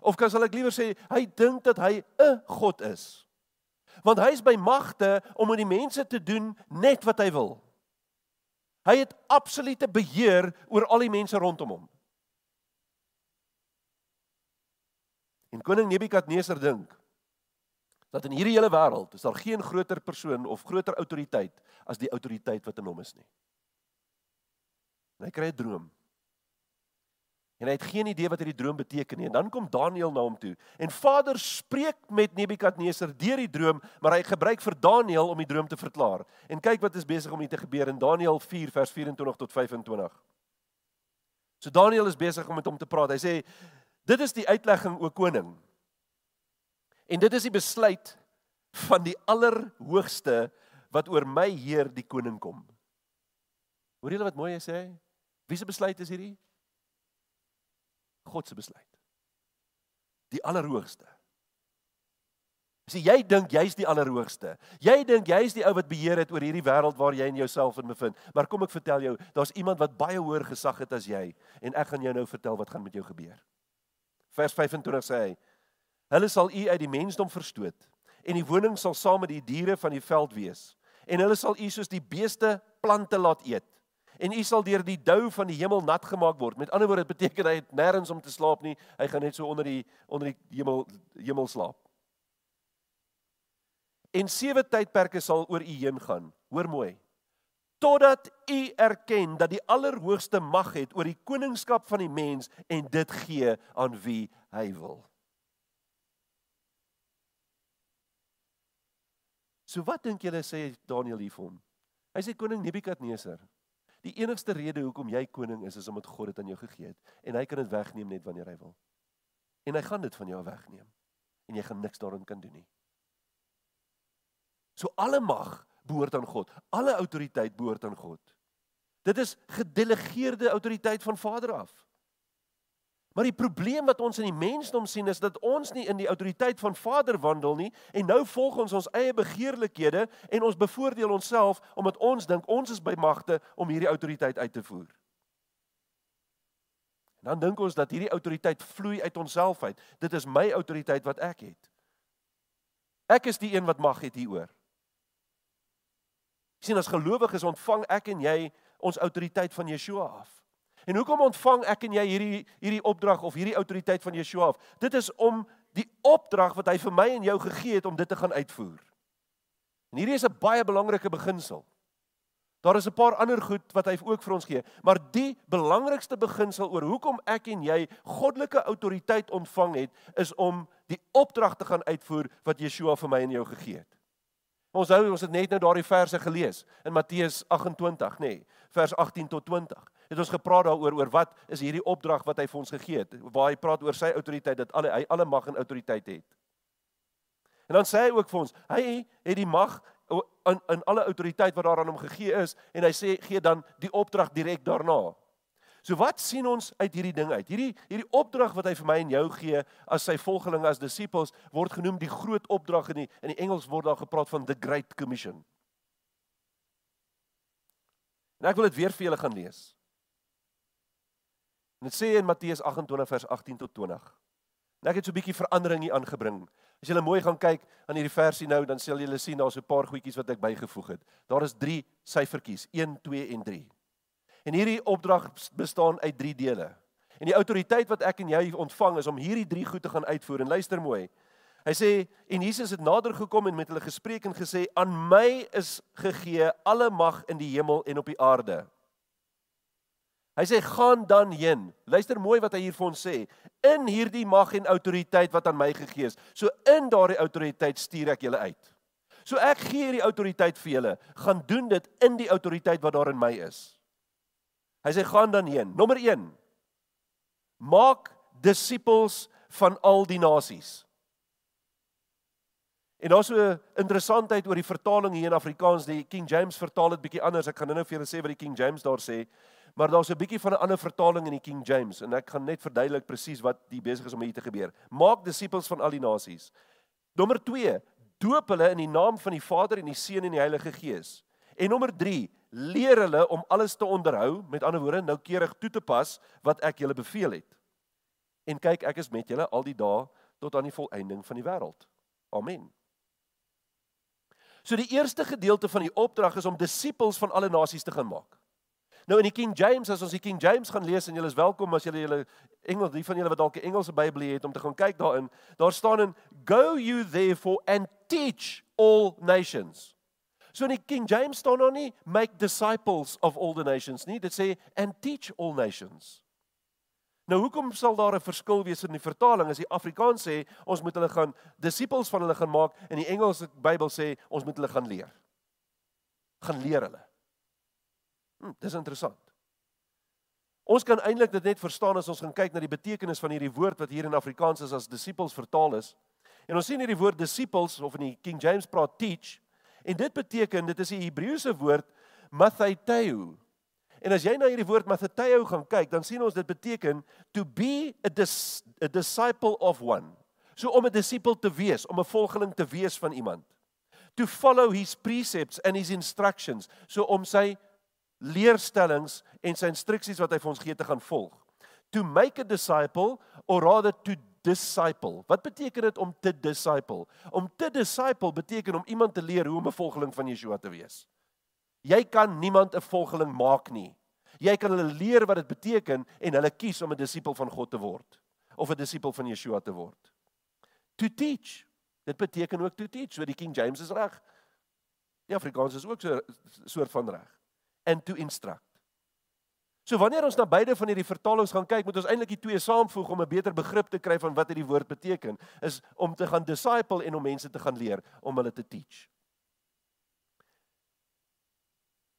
Of kan sal ek liewer sê hy dink dat hy 'n God is. Want hy is by magte om aan die mense te doen net wat hy wil. Hy het absolute beheer oor al die mense rondom hom. En koning Nebukadneser dink dat in hierdie hele wêreld is daar geen groter persoon of groter autoriteit as die autoriteit wat in hom is nie. En hy kry 'n droom. En hy het geen idee wat hierdie droom beteken nie. En dan kom Daniël na hom toe. En Vader spreek met Nebukadneser deur die droom, maar hy gebruik vir Daniël om die droom te verklaar. En kyk wat is besig om hier te gebeur in Daniël 4 vers 24 tot 25. So Daniël is besig om met hom te praat. Hy sê: "Dit is die uitlegging o koning. En dit is die besluit van die allerhoogste wat oor my heer die koning kom. Hoor julle wat mooi hy sê? Wie se besluit is hierdie? God se besluit. Die allerhoogste. As jy dink jy's die allerhoogste. Jy dink jy's die ou wat beheer het oor hierdie wêreld waar jy in jouself in bevind. Maar kom ek vertel jou, daar's iemand wat baie hoër gesag het as jy en ek gaan jou nou vertel wat gaan met jou gebeur. Vers 25 sê hy: Hulle sal u uit die mensdom verstoot en die woning sal saam met die diere van die veld wees. En hulle sal u soos die beeste plante laat eet. En u sal deur die dou van die hemel nat gemaak word. Met ander woorde, dit beteken hy het nêrens om te slaap nie. Hy gaan net so onder die onder die hemel hemel slaap. En sewe tydperke sal oor u heen gaan. Hoor mooi. Totdat u erken dat die Allerhoogste mag het oor die koningskap van die mens en dit gee aan wie hy wil. So wat dink julle sê Daniël hier vir hom? Hy sê koning Nebukadneser. Die enigste rede hoekom jy koning is is omdat God dit aan jou gegee het en hy kan dit wegneem net wanneer hy wil. En hy gaan dit van jou wegneem en jy gaan niks daarin kan doen nie. So alle mag behoort aan God. Alle autoriteit behoort aan God. Dit is gedelegeerde autoriteit van Vader af. Maar die probleem wat ons in die mensdom sien is dat ons nie in die autoriteit van Vader wandel nie en nou volg ons ons eie begeerlikhede en ons bevoordeel onsself omdat ons dink ons is by magte om hierdie autoriteit uit te voer. En dan dink ons dat hierdie autoriteit vloei uit onsself uit. Dit is my autoriteit wat ek het. Ek is die een wat mag het hieroor. sien as gelowiges ontvang ek en jy ons autoriteit van Yeshua af. En hoekom ontvang ek en jy hierdie hierdie opdrag of hierdie autoriteit van Yeshua af? Dit is om die opdrag wat hy vir my en jou gegee het om dit te gaan uitvoer. En hierdie is 'n baie belangrike beginsel. Daar is 'n paar ander goed wat hy ook vir ons gee, maar die belangrikste beginsel oor hoekom ek en jy goddelike autoriteit ontvang het, is om die opdrag te gaan uitvoer wat Yeshua vir my en jou gegee het. Ons hou ons het net nou daardie verse gelees in Matteus 28, nê, nee, vers 18 tot 20 het ons gepraat daaroor oor wat is hierdie opdrag wat hy vir ons gegee het waar hy praat oor sy autoriteit dat alle hy alle mag en autoriteit het. En dan sê hy ook vir ons, hy het die mag in in alle autoriteit wat daar aan hom gegee is en hy sê gee dan die opdrag direk daarna. So wat sien ons uit hierdie ding uit? Hierdie hierdie opdrag wat hy vir my en jou gee as sy volgelinge as disippels word genoem die groot opdrag in die in die Engels word daar gepraat van the great commission. En ek wil dit weer vir julle gaan lees. En dit sê in Matteus 28 vers 18 tot 20. En ek het so 'n bietjie verandering hier aangebring. As jy mooi gaan kyk aan hierdie versie nou, dan sal jy sien daar's 'n paar goedjies wat ek bygevoeg het. Daar is 3 syfertjies, 1, 2 en 3. En hierdie opdrag bestaan uit 3 dele. En die autoriteit wat ek en jy ontvang is om hierdie 3 goed te gaan uitvoer. En luister mooi. Hy sê en Jesus het nader gekom en met hulle gespreek en gesê: "Aan my is gegee alle mag in die hemel en op die aarde." Hy sê gaan dan heen. Luister mooi wat hy hier vir ons sê. In hierdie mag en autoriteit wat aan my gegee is. So in daardie autoriteit stuur ek julle uit. So ek gee hierdie autoriteit vir julle. Gaan doen dit in die autoriteit wat daar in my is. Hy sê gaan dan heen. Nommer 1. Maak disippels van al die nasies. En daar's so 'n interessantheid oor die vertaling hier in Afrikaans. Die King James vertaal dit bietjie anders. Ek gaan nou-nou vir julle sê wat die King James daar sê. Maar daar's 'n bietjie van 'n ander vertaling in die King James en ek gaan net verduidelik presies wat die besig is om hier te gebeur. Maak disippels van al die nasies. Nommer 2, doop hulle in die naam van die Vader en die Seun en die Heilige Gees. En nommer 3, leer hulle om alles te onderhou, met ander woorde, noukeurig toe te pas wat ek julle beveel het. En kyk, ek is met julle al die dae tot aan die volëinding van die wêreld. Amen. So die eerste gedeelte van die opdrag is om disippels van alle nasies te gaan maak. Nou in die King James as ons die King James gaan lees en julle is welkom as julle julle Engels die van julle wat dalk 'n Engelse Bybel het om te gaan kyk daarin. Daar staan in go you therefore and teach all nations. So in die King James staan daar nie make disciples of all the nations nie, dit sê and teach all nations. Nou hoekom sal daar 'n verskil wees in die vertaling as die Afrikaans sê ons moet hulle gaan disippels van hulle gaan maak en die Engelse Bybel sê ons moet hulle gaan leer. gaan leer hulle. Hm, dis interessant. Ons kan eintlik dit net verstaan as ons gaan kyk na die betekenis van hierdie woord wat hier in Afrikaans is as disippels vertaal is. En ons sien hierdie woord disciples of in die King James praat teach en dit beteken dit is 'n Hebreëse woord mathaiteu. En as jy na hierdie woord mathaiteu gaan kyk, dan sien ons dit beteken to be a, dis, a disciple of one. So om 'n disipel te wees, om 'n volgeling te wees van iemand. To follow his precepts and his instructions, so om sy leerstellings en sy instruksies wat hy vir ons gee te gaan volg. To make a disciple or rather to disciple. Wat beteken dit om te disciple? Om te disciple beteken om iemand te leer hoe om 'n volgeling van Yeshua te wees. Jy kan niemand 'n volgeling maak nie. Jy kan hulle leer wat dit beteken en hulle kies om 'n disipel van God te word of 'n disipel van Yeshua te word. To teach. Dit beteken ook to teach. So die King James is reg. Die Afrikaans is ook so 'n soort van reg and to instruct. So wanneer ons na beide van hierdie vertalings gaan kyk, moet ons eintlik die twee saamvoeg om 'n beter begrip te kry van wat hierdie woord beteken, is om te gaan disciple en om mense te gaan leer om hulle te teach.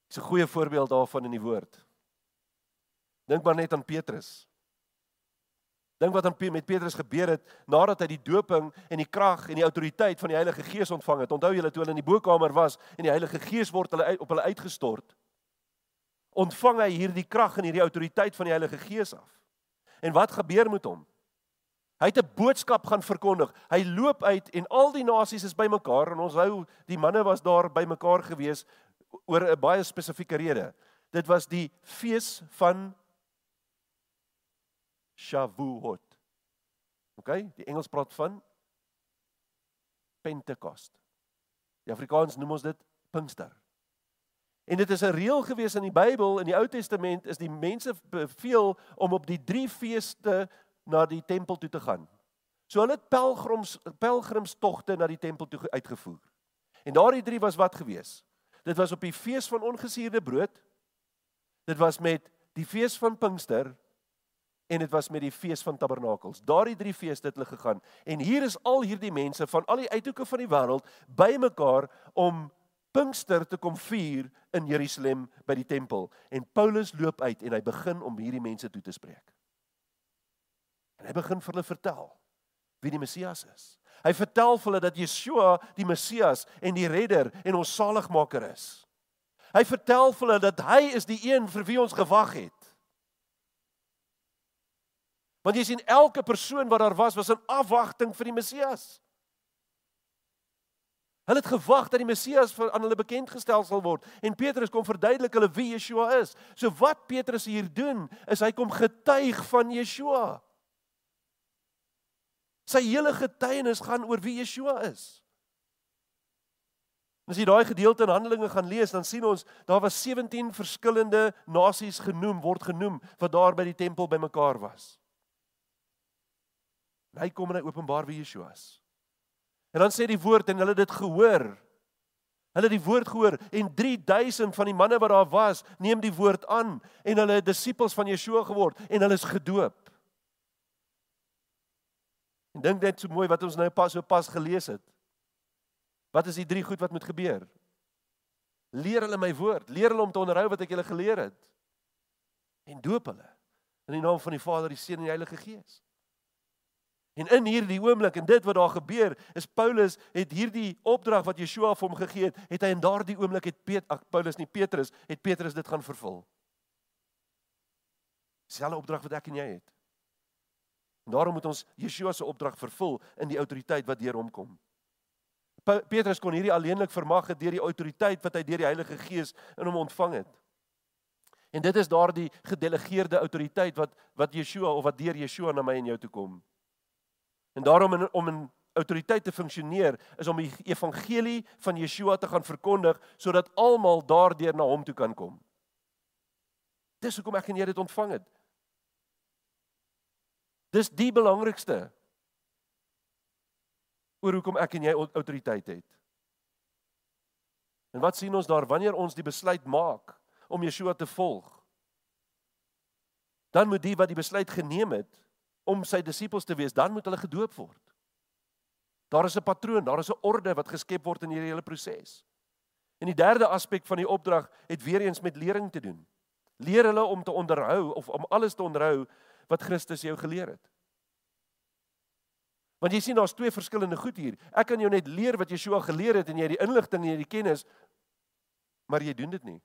Dis 'n goeie voorbeeld daarvan in die woord. Dink maar net aan Petrus. Dink wat aan met Petrus gebeur het nadat hy die doping en die krag en die autoriteit van die Heilige Gees ontvang het. Onthou julle toe hulle in die bokamer was en die Heilige Gees word hulle uit, op hulle uitgestort ontvang hy hierdie krag en hierdie autoriteit van die Heilige Gees af. En wat gebeur met hom? Hy het 'n boodskap gaan verkondig. Hy loop uit en al die nasies is bymekaar en ons hou die manne was daar bymekaar gewees oor 'n baie spesifieke rede. Dit was die fees van Shavuot. OK, die Engels praat van Pentekost. Die Afrikaans noem ons dit Pinkster. En dit is 'n reël gewees in die Bybel in die Ou Testament is die mense beveel om op die drie feeste na die tempel toe te gaan. So hulle het pelgrims pelgrimstogte na die tempel toe uitgevoer. En daardie drie was wat gewees? Dit was op die fees van ongesuurde brood. Dit was met die fees van Pinkster en dit was met die fees van Tabernakels. Daardie drie feeste het hulle gegaan. En hier is al hierdie mense van al die uithoeke van die wêreld bymekaar om Pinkster te kom vier in Jerusalem by die tempel en Paulus loop uit en hy begin om hierdie mense toe te spreek. En hy begin vir hulle vertel wie die Messias is. Hy vertel vir hulle dat Yeshua die Messias en die redder en ons saligmaker is. Hy vertel vir hulle dat hy is die een vir wie ons gewag het. Want jy sien elke persoon wat daar was was in afwagting vir die Messias. Hulle het gewag dat die Messias aan hulle bekend gestel sal word en Petrus kom verduidelik hulle wie Yeshua is. So wat Petrus hier doen, is hy kom getuig van Yeshua. Sy hele getuienis gaan oor wie Yeshua is. En as jy daai gedeelte in Handelinge gaan lees, dan sien ons daar was 17 verskillende nasies genoem word genoem wat daar by die tempel bymekaar was. Hy kom en hy openbaar wie Yeshua is. En dan sê die woord en hulle het dit gehoor. Hulle het die woord gehoor en 3000 van die manne wat daar was, neem die woord aan en hulle het disippels van Yeshua geword en hulle is gedoop. En dink net so mooi wat ons nou pas so pas gelees het. Wat is die drie goed wat moet gebeur? Leer hulle my woord, leer hulle om te onderhou wat ek julle geleer het. En doop hulle in die naam van die Vader, die Seun en die Heilige Gees. En in hierdie oomblik en dit wat daar gebeur, is Paulus het hierdie opdrag wat Yeshua vir hom gegee het, het hy in daardie oomblik het Pet, ag Paulus nie Petrus, het Petrus dit gaan vervul. Selfe opdrag wat ek en jy het. En daarom moet ons Yeshua se opdrag vervul in die autoriteit wat deur hom kom. Petrus kon hierdie alleenlik vermag het deur die autoriteit wat hy deur die Heilige Gees in hom ontvang het. En dit is daardie gedelegeerde autoriteit wat wat Yeshua of wat deur Yeshua na my en jou toe kom. En daarom in, om in autoriteit te funksioneer is om die evangelie van Yeshua te gaan verkondig sodat almal daardeur na hom toe kan kom. Dis hoekom ek en jy dit ontvang het. Dis die belangrikste oor hoekom ek en jy autoriteit het. En wat sien ons daar wanneer ons die besluit maak om Yeshua te volg? Dan moet die wat die besluit geneem het om sy disippels te wees, dan moet hulle gedoop word. Daar is 'n patroon, daar is 'n orde wat geskep word in hierdie hele proses. En die derde aspek van die opdrag het weer eens met lering te doen. Leer hulle om te onderhou of om alles te onderhou wat Christus jou geleer het. Want jy sien daar's twee verskillende goed hier. Ek kan jou net leer wat Yeshua geleer het en jy het die inligting en jy het die kennis, maar jy doen dit nie.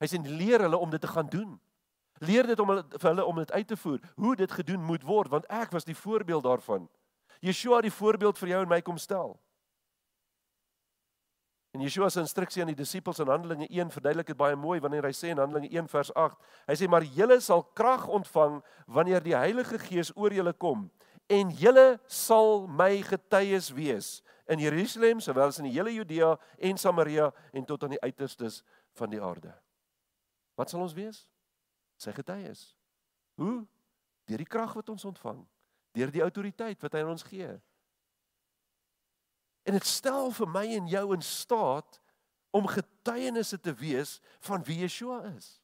Hy sê leer hulle om dit te gaan doen. Leer dit om hulle vir hulle om dit uit te voer, hoe dit gedoen moet word, want ek was die voorbeeld daarvan. Yeshua die voorbeeld vir jou en my kom stel. En Yeshua se instruksie aan die disippels in Handelinge 1 verduidelik dit baie mooi wanneer hy sê in Handelinge 1 vers 8, hy sê maar julle sal krag ontvang wanneer die Heilige Gees oor julle kom en julle sal my getuies wees in Jerusalem sowel as in die hele Judea en Samaria en tot aan die uiterstes van die aarde. Wat sal ons wees? Sy getuies. Hoe? Deur die krag wat ons ontvang, deur die autoriteit wat hy aan ons gee. En dit stel vir my en jou in staat om getuienisse te wees van wie Yeshua is.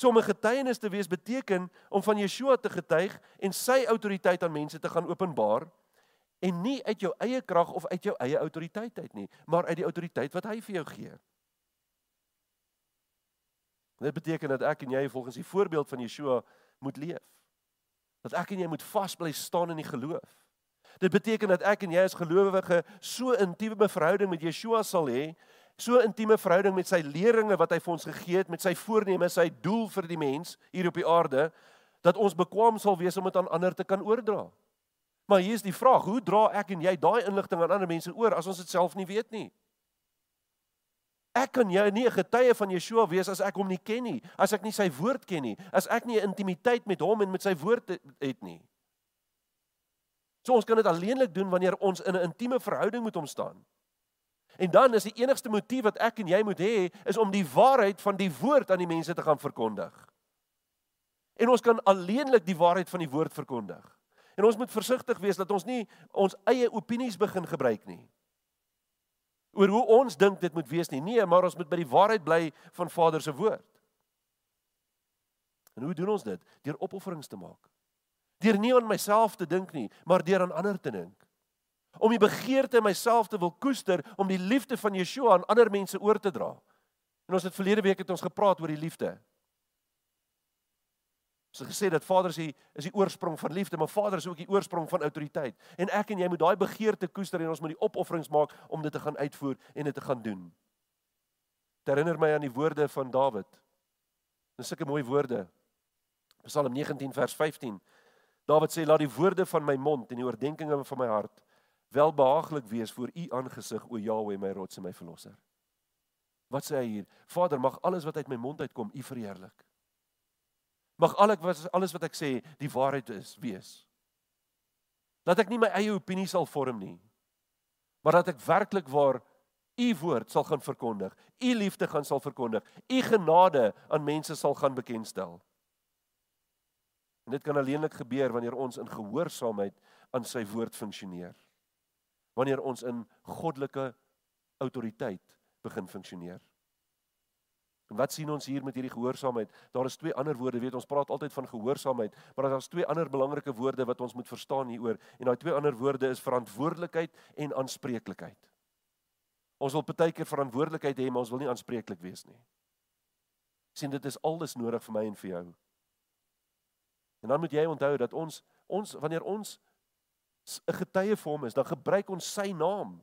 So om 'n getuienis te wees beteken om van Yeshua te getuig en sy autoriteit aan mense te gaan openbaar en nie uit jou eie krag of uit jou eie autoriteit uit nie, maar uit die autoriteit wat hy vir jou gee. Dit beteken dat ek en jy volgens die voorbeeld van Yeshua moet leef. Dat ek en jy moet vasbly staan in die geloof. Dit beteken dat ek en jy as gelowige so intieme verhouding met Yeshua sal hê so intieme verhouding met sy leringe wat hy vir ons gegee het, met sy voorneme, sy doel vir die mens hier op die aarde, dat ons bekwam sal wees om dit aan ander te kan oordra. Maar hier is die vraag, hoe dra ek en jy daai inligting aan ander mense oor as ons dit self nie weet nie? Ek kan jy nie 'n getuie van Yeshua wees as ek hom nie ken nie, as ek nie sy woord ken nie, as ek nie 'n intimiteit met hom en met sy woord het nie. So ons kan dit alleenlik doen wanneer ons in 'n intieme verhouding met hom staan. En dan is die enigste motief wat ek en jy moet hê is om die waarheid van die woord aan die mense te gaan verkondig. En ons kan alleenlik die waarheid van die woord verkondig. En ons moet versigtig wees dat ons nie ons eie opinies begin gebruik nie. Oor hoe ons dink dit moet wees nie. Nee, maar ons moet by die waarheid bly van Vader se woord. En hoe doen ons dit? Deur opofferings te maak. Deur nie aan myself te dink nie, maar deur aan ander te dink om die begeerte in myself te wil koester om die liefde van Yeshua aan ander mense oor te dra. En ons het verlede week het ons gepraat oor die liefde. Ons het gesê dat Vader is die is die oorsprong van liefde, maar Vader is ook die oorsprong van autoriteit. En ek en jy moet daai begeerte koester en ons moet die opofferings maak om dit te gaan uitvoer en dit te gaan doen. Dit herinner my aan die woorde van Dawid. Dis sulke mooi woorde. Psalm 19 vers 15. Dawid sê laat die woorde van my mond en die oordeenkings van my hart welbehaaglik wees voor u aangesig o Jahweh my rots en my verlosser. Wat sê hy hier? Vader, mag alles wat uit my mond uitkom u verheerlik. Mag alles alles wat ek sê die waarheid is wees. Dat ek nie my eie opinie sal vorm nie, maar dat ek werklik waar u woord sal gaan verkondig, u liefde gaan sal verkondig, u genade aan mense sal gaan bekendstel. En dit kan alleenlik gebeur wanneer ons in gehoorsaamheid aan sy woord funksioneer wanneer ons in goddelike autoriteit begin funksioneer. Wat sien ons hier met hierdie gehoorsaamheid? Daar is twee ander woorde, weet ons praat altyd van gehoorsaamheid, maar daar is twee ander belangrike woorde wat ons moet verstaan hieroor. En daai twee ander woorde is verantwoordelikheid en aanspreeklikheid. Ons wil baie keer verantwoordelikheid hê, maar ons wil nie aanspreeklik wees nie. sien dit is alles nodig vir my en vir jou. En dan moet jy onthou dat ons ons wanneer ons 'n getuie vir hom is, dan gebruik ons sy naam.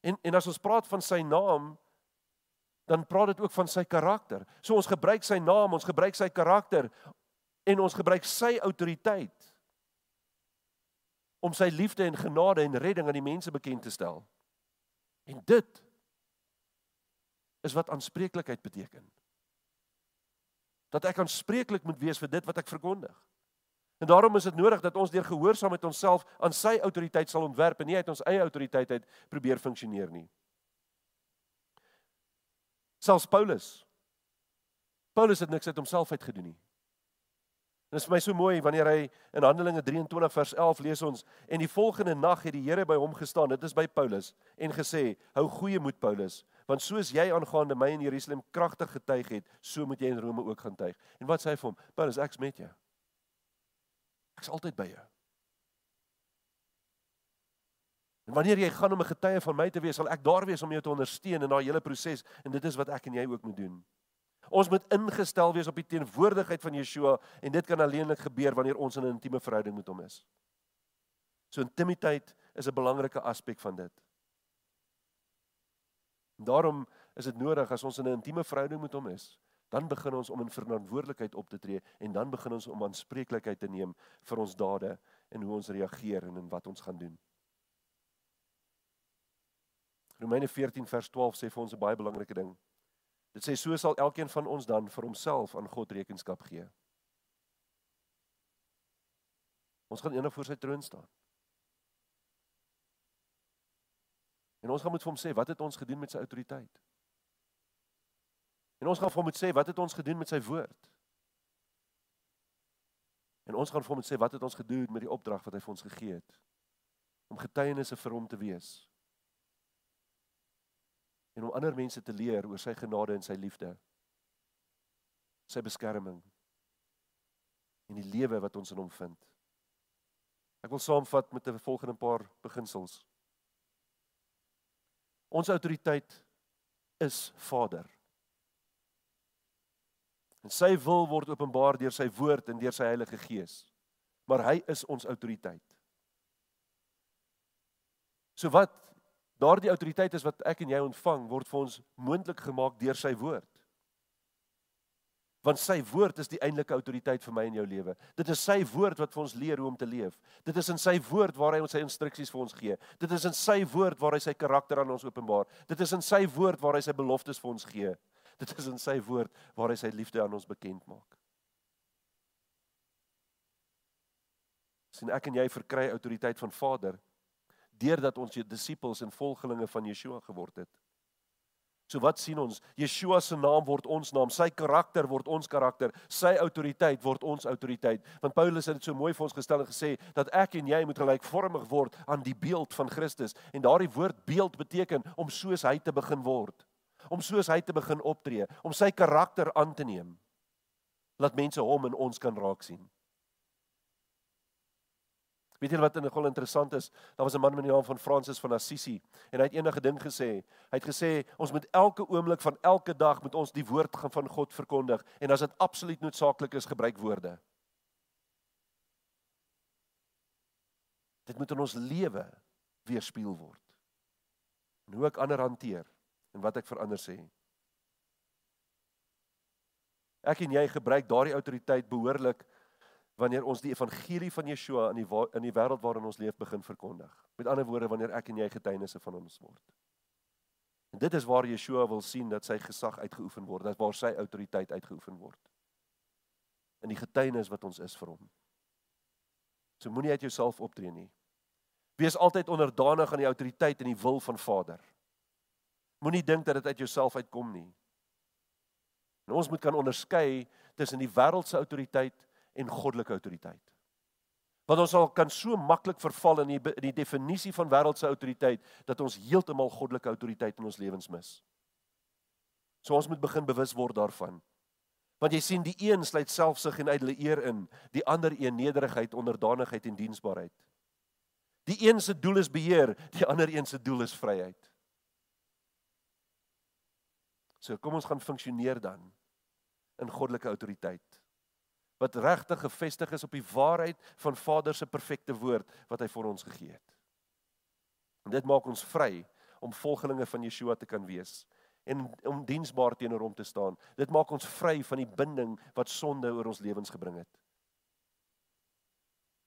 En en as ons praat van sy naam, dan praat dit ook van sy karakter. So ons gebruik sy naam, ons gebruik sy karakter en ons gebruik sy autoriteit om sy liefde en genade en redding aan die mense bekend te stel. En dit is wat aanspreeklikheid beteken. Dat ek aanspreeklik moet wees vir dit wat ek verkondig. En daarom is dit nodig dat ons deur gehoorsaamheid onsself aan sy autoriteit sal ontwerp en nie uit ons eie autoriteit uit probeer funksioneer nie. Selfs Paulus. Paulus het niks uit homself uit gedoen nie. En dit is vir my so mooi wanneer hy in Handelinge 23 vers 11 lees ons en die volgende nag het die Here by hom gestaan, dit is by Paulus, en gesê: "Hou goeie moed Paulus, want soos jy aangaande my in Jerusalem kragtig getuig het, so moet jy in Rome ook gaan tuig." En wat sê hy vir hom? Paulus, ek's met jou. Ek's altyd by jou. En wanneer jy gaan om 'n getuie van my te wees, sal ek daar wees om jou te ondersteun in daai hele proses en dit is wat ek en jy ook moet doen. Ons moet ingestel wees op die teenwoordigheid van Yeshua en dit kan alleenlik gebeur wanneer ons in 'n intieme verhouding met hom is. So intimiteit is 'n belangrike aspek van dit. En daarom is dit nodig as ons in 'n intieme verhouding met hom is, dan begin ons om in verantwoordelikheid op te tree en dan begin ons om aanspreeklikheid te neem vir ons dade en hoe ons reageer en in wat ons gaan doen. Romeine 14 vers 12 sê vir ons 'n baie belangrike ding. Dit sê so sal elkeen van ons dan vir homself aan God rekenskap gee. Ons gaan eendag voor sy troon staan. En ons gaan moet vir hom sê wat het ons gedoen met sy autoriteit? En ons gaan vir hom moet sê wat het ons gedoen met sy woord? En ons gaan vir hom moet sê wat het ons gedoen met die opdrag wat hy vir ons gegee het om getuienisse vir hom te wees? En om ander mense te leer oor sy genade en sy liefde. Sy beskerming en die lewe wat ons in hom vind. Ek wil saamvat met 'n volgende paar beginsels. Ons autoriteit is Vader. En sy wil word openbaar deur sy woord en deur sy Heilige Gees. Maar hy is ons autoriteit. So wat daardie autoriteit is wat ek en jy ontvang word vir ons moontlik gemaak deur sy woord. Want sy woord is die eintlike autoriteit vir my en jou lewe. Dit is sy woord wat vir ons leer hoe om te leef. Dit is in sy woord waar hy ons sy instruksies vir ons gee. Dit is in sy woord waar hy sy karakter aan ons openbaar. Dit is in sy woord waar hy sy beloftes vir ons gee. Dit is in sy woord waar hy sy liefde aan ons bekend maak. sien ek en jy verkry autoriteit van Vader deurdat ons die disippels en volgelinge van Yeshua geword het. So wat sien ons? Yeshua se naam word ons naam, sy karakter word ons karakter, sy autoriteit word ons autoriteit. Want Paulus het dit so mooi vir ons gestel en gesê dat ek en jy moet gelykvormig word aan die beeld van Christus. En daardie woord beeld beteken om soos hy te begin word om soos hy te begin optree, om sy karakter aan te neem. Laat mense hom in ons kan raak sien. Weet julle wat nogal interessant is? Daar was 'n man met die naam van Francis van Assisi en hy het eendag 'n ding gesê. Hy het gesê ons moet elke oomblik van elke dag met ons die woord van God verkondig en as dit absoluut noodsaaklik is, gebruik woorde. Dit moet in ons lewe weerspieël word. En hoe ek ander hanteer en wat ek verander sê. Ek en jy gebruik daardie autoriteit behoorlik wanneer ons die evangelie van Yeshua in die in die wêreld waarin ons leef begin verkondig. Met ander woorde wanneer ek en jy getuienisse van ons word. En dit is waar Yeshua wil sien dat sy gesag uitgeoefen word, dat waar sy autoriteit uitgeoefen word. In die getuienis wat ons is vir hom. So moenie uit jouself optree nie. Wees altyd onderdanig aan die autoriteit en die wil van Vader. Moenie dink dat dit uit jouself uitkom nie. En ons moet kan onderskei tussen die wêreldse autoriteit en goddelike autoriteit. Want ons sal kan so maklik verval in die in die definisie van wêreldse autoriteit dat ons heeltemal goddelike autoriteit in ons lewens mis. So ons moet begin bewus word daarvan. Want jy sien die een sluit selfsug en ydelle eer in, die ander een nederigheid, onderdanigheid en diensbaarheid. Die een se doel is beheer, die ander een se doel is vryheid. So kom ons gaan funksioneer dan in goddelike autoriteit wat regtig gefestig is op die waarheid van Vader se perfekte woord wat hy vir ons gegee het. En dit maak ons vry om volgelinge van Yeshua te kan wees en om diensbaar teenoor hom te staan. Dit maak ons vry van die binding wat sonde oor ons lewens gebring het.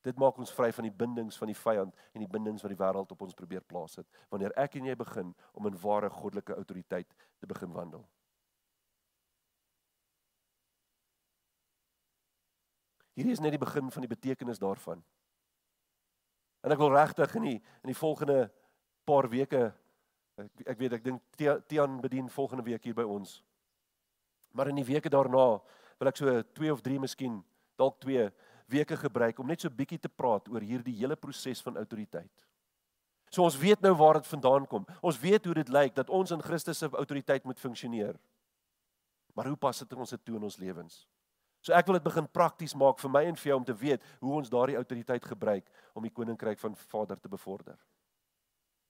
Dit maak ons vry van die bindings van die vyand en die bindings wat die wêreld op ons probeer plaas het wanneer ek en jy begin om in ware goddelike autoriteit te begin wandel. Hierdie is net die begin van die betekenis daarvan. En ek wil regtig in die in die volgende paar weke ek, ek weet ek dink Tian bedien volgende week hier by ons. Maar in die weke daarna wil ek so 2 of 3 miskien dalk 2 weke gebruik om net so bietjie te praat oor hierdie hele proses van autoriteit. So ons weet nou waar dit vandaan kom. Ons weet hoe dit lyk dat ons in Christus se autoriteit moet funksioneer. Maar hoe pas dit in ons toe in ons lewens? So ek wil dit begin prakties maak vir my en vir jou om te weet hoe ons daardie autoriteit gebruik om die koninkryk van Vader te bevorder.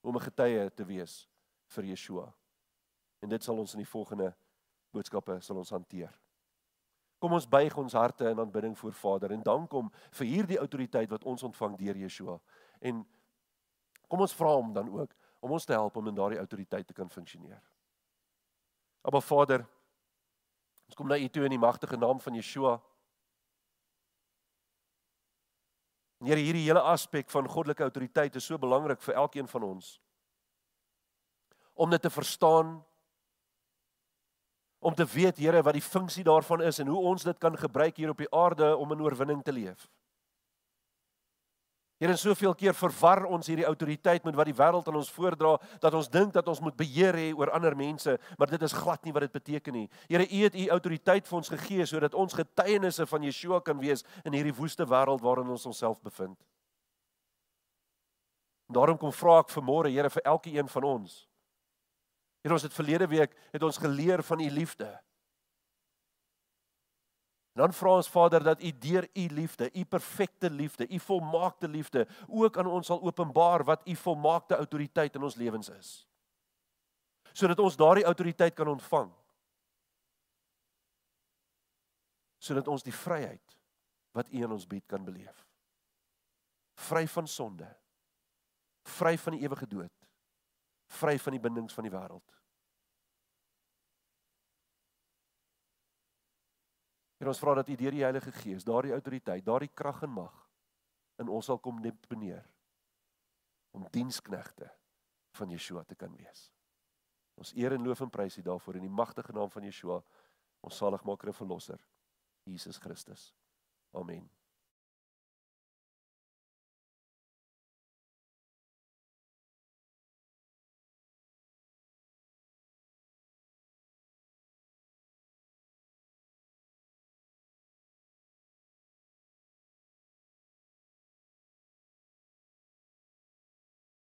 Om 'n getuie te wees vir Yeshua. En dit sal ons in die volgende boodskappe sal ons hanteer. Kom ons buig ons harte in aanbidding voor Vader en dank hom vir hierdie autoriteit wat ons ontvang deur Yeshua. En kom ons vra hom dan ook om ons te help om in daardie autoriteit te kan funksioneer. Maar Vader, ons kom na U toe in die magtige naam van Yeshua. Here, hierdie hele aspek van goddelike autoriteit is so belangrik vir elkeen van ons. Om dit te verstaan, om te weet Here wat die funksie daarvan is en hoe ons dit kan gebruik hier op die aarde om in oorwinning te leef. Here, en soveel keer verwar ons hierdie autoriteit met wat die wêreld aan ons voordra dat ons dink dat ons moet beheer hê oor ander mense, maar dit is glad nie wat dit beteken nie. Here, U het U autoriteit vir ons gegee sodat ons getuienisse van Yeshua kan wees in hierdie woeste wêreld waarin ons onsself bevind. Daarom kom vra ek vanmôre, Here, vir elkeen van ons Het ons het verlede week het ons geleer van u liefde. En dan vra ons Vader dat u deur u liefde, u perfekte liefde, u volmaakte liefde ook aan ons sal openbaar wat u volmaakte autoriteit in ons lewens is. Sodat ons daardie autoriteit kan ontvang. Sodat ons die vryheid wat u aan ons bied kan beleef. Vry van sonde. Vry van die ewige dood vry van die bindings van die wêreld. En ons vra dat U deur die Heilige Gees daardie autoriteit, daardie krag en mag in ons sal kom deponeer om diensknegte van Yeshua te kan wees. Ons eer en loof en prys U daarvoor in die magtige naam van Yeshua, ons saligmaker en verlosser, Jesus Christus. Amen.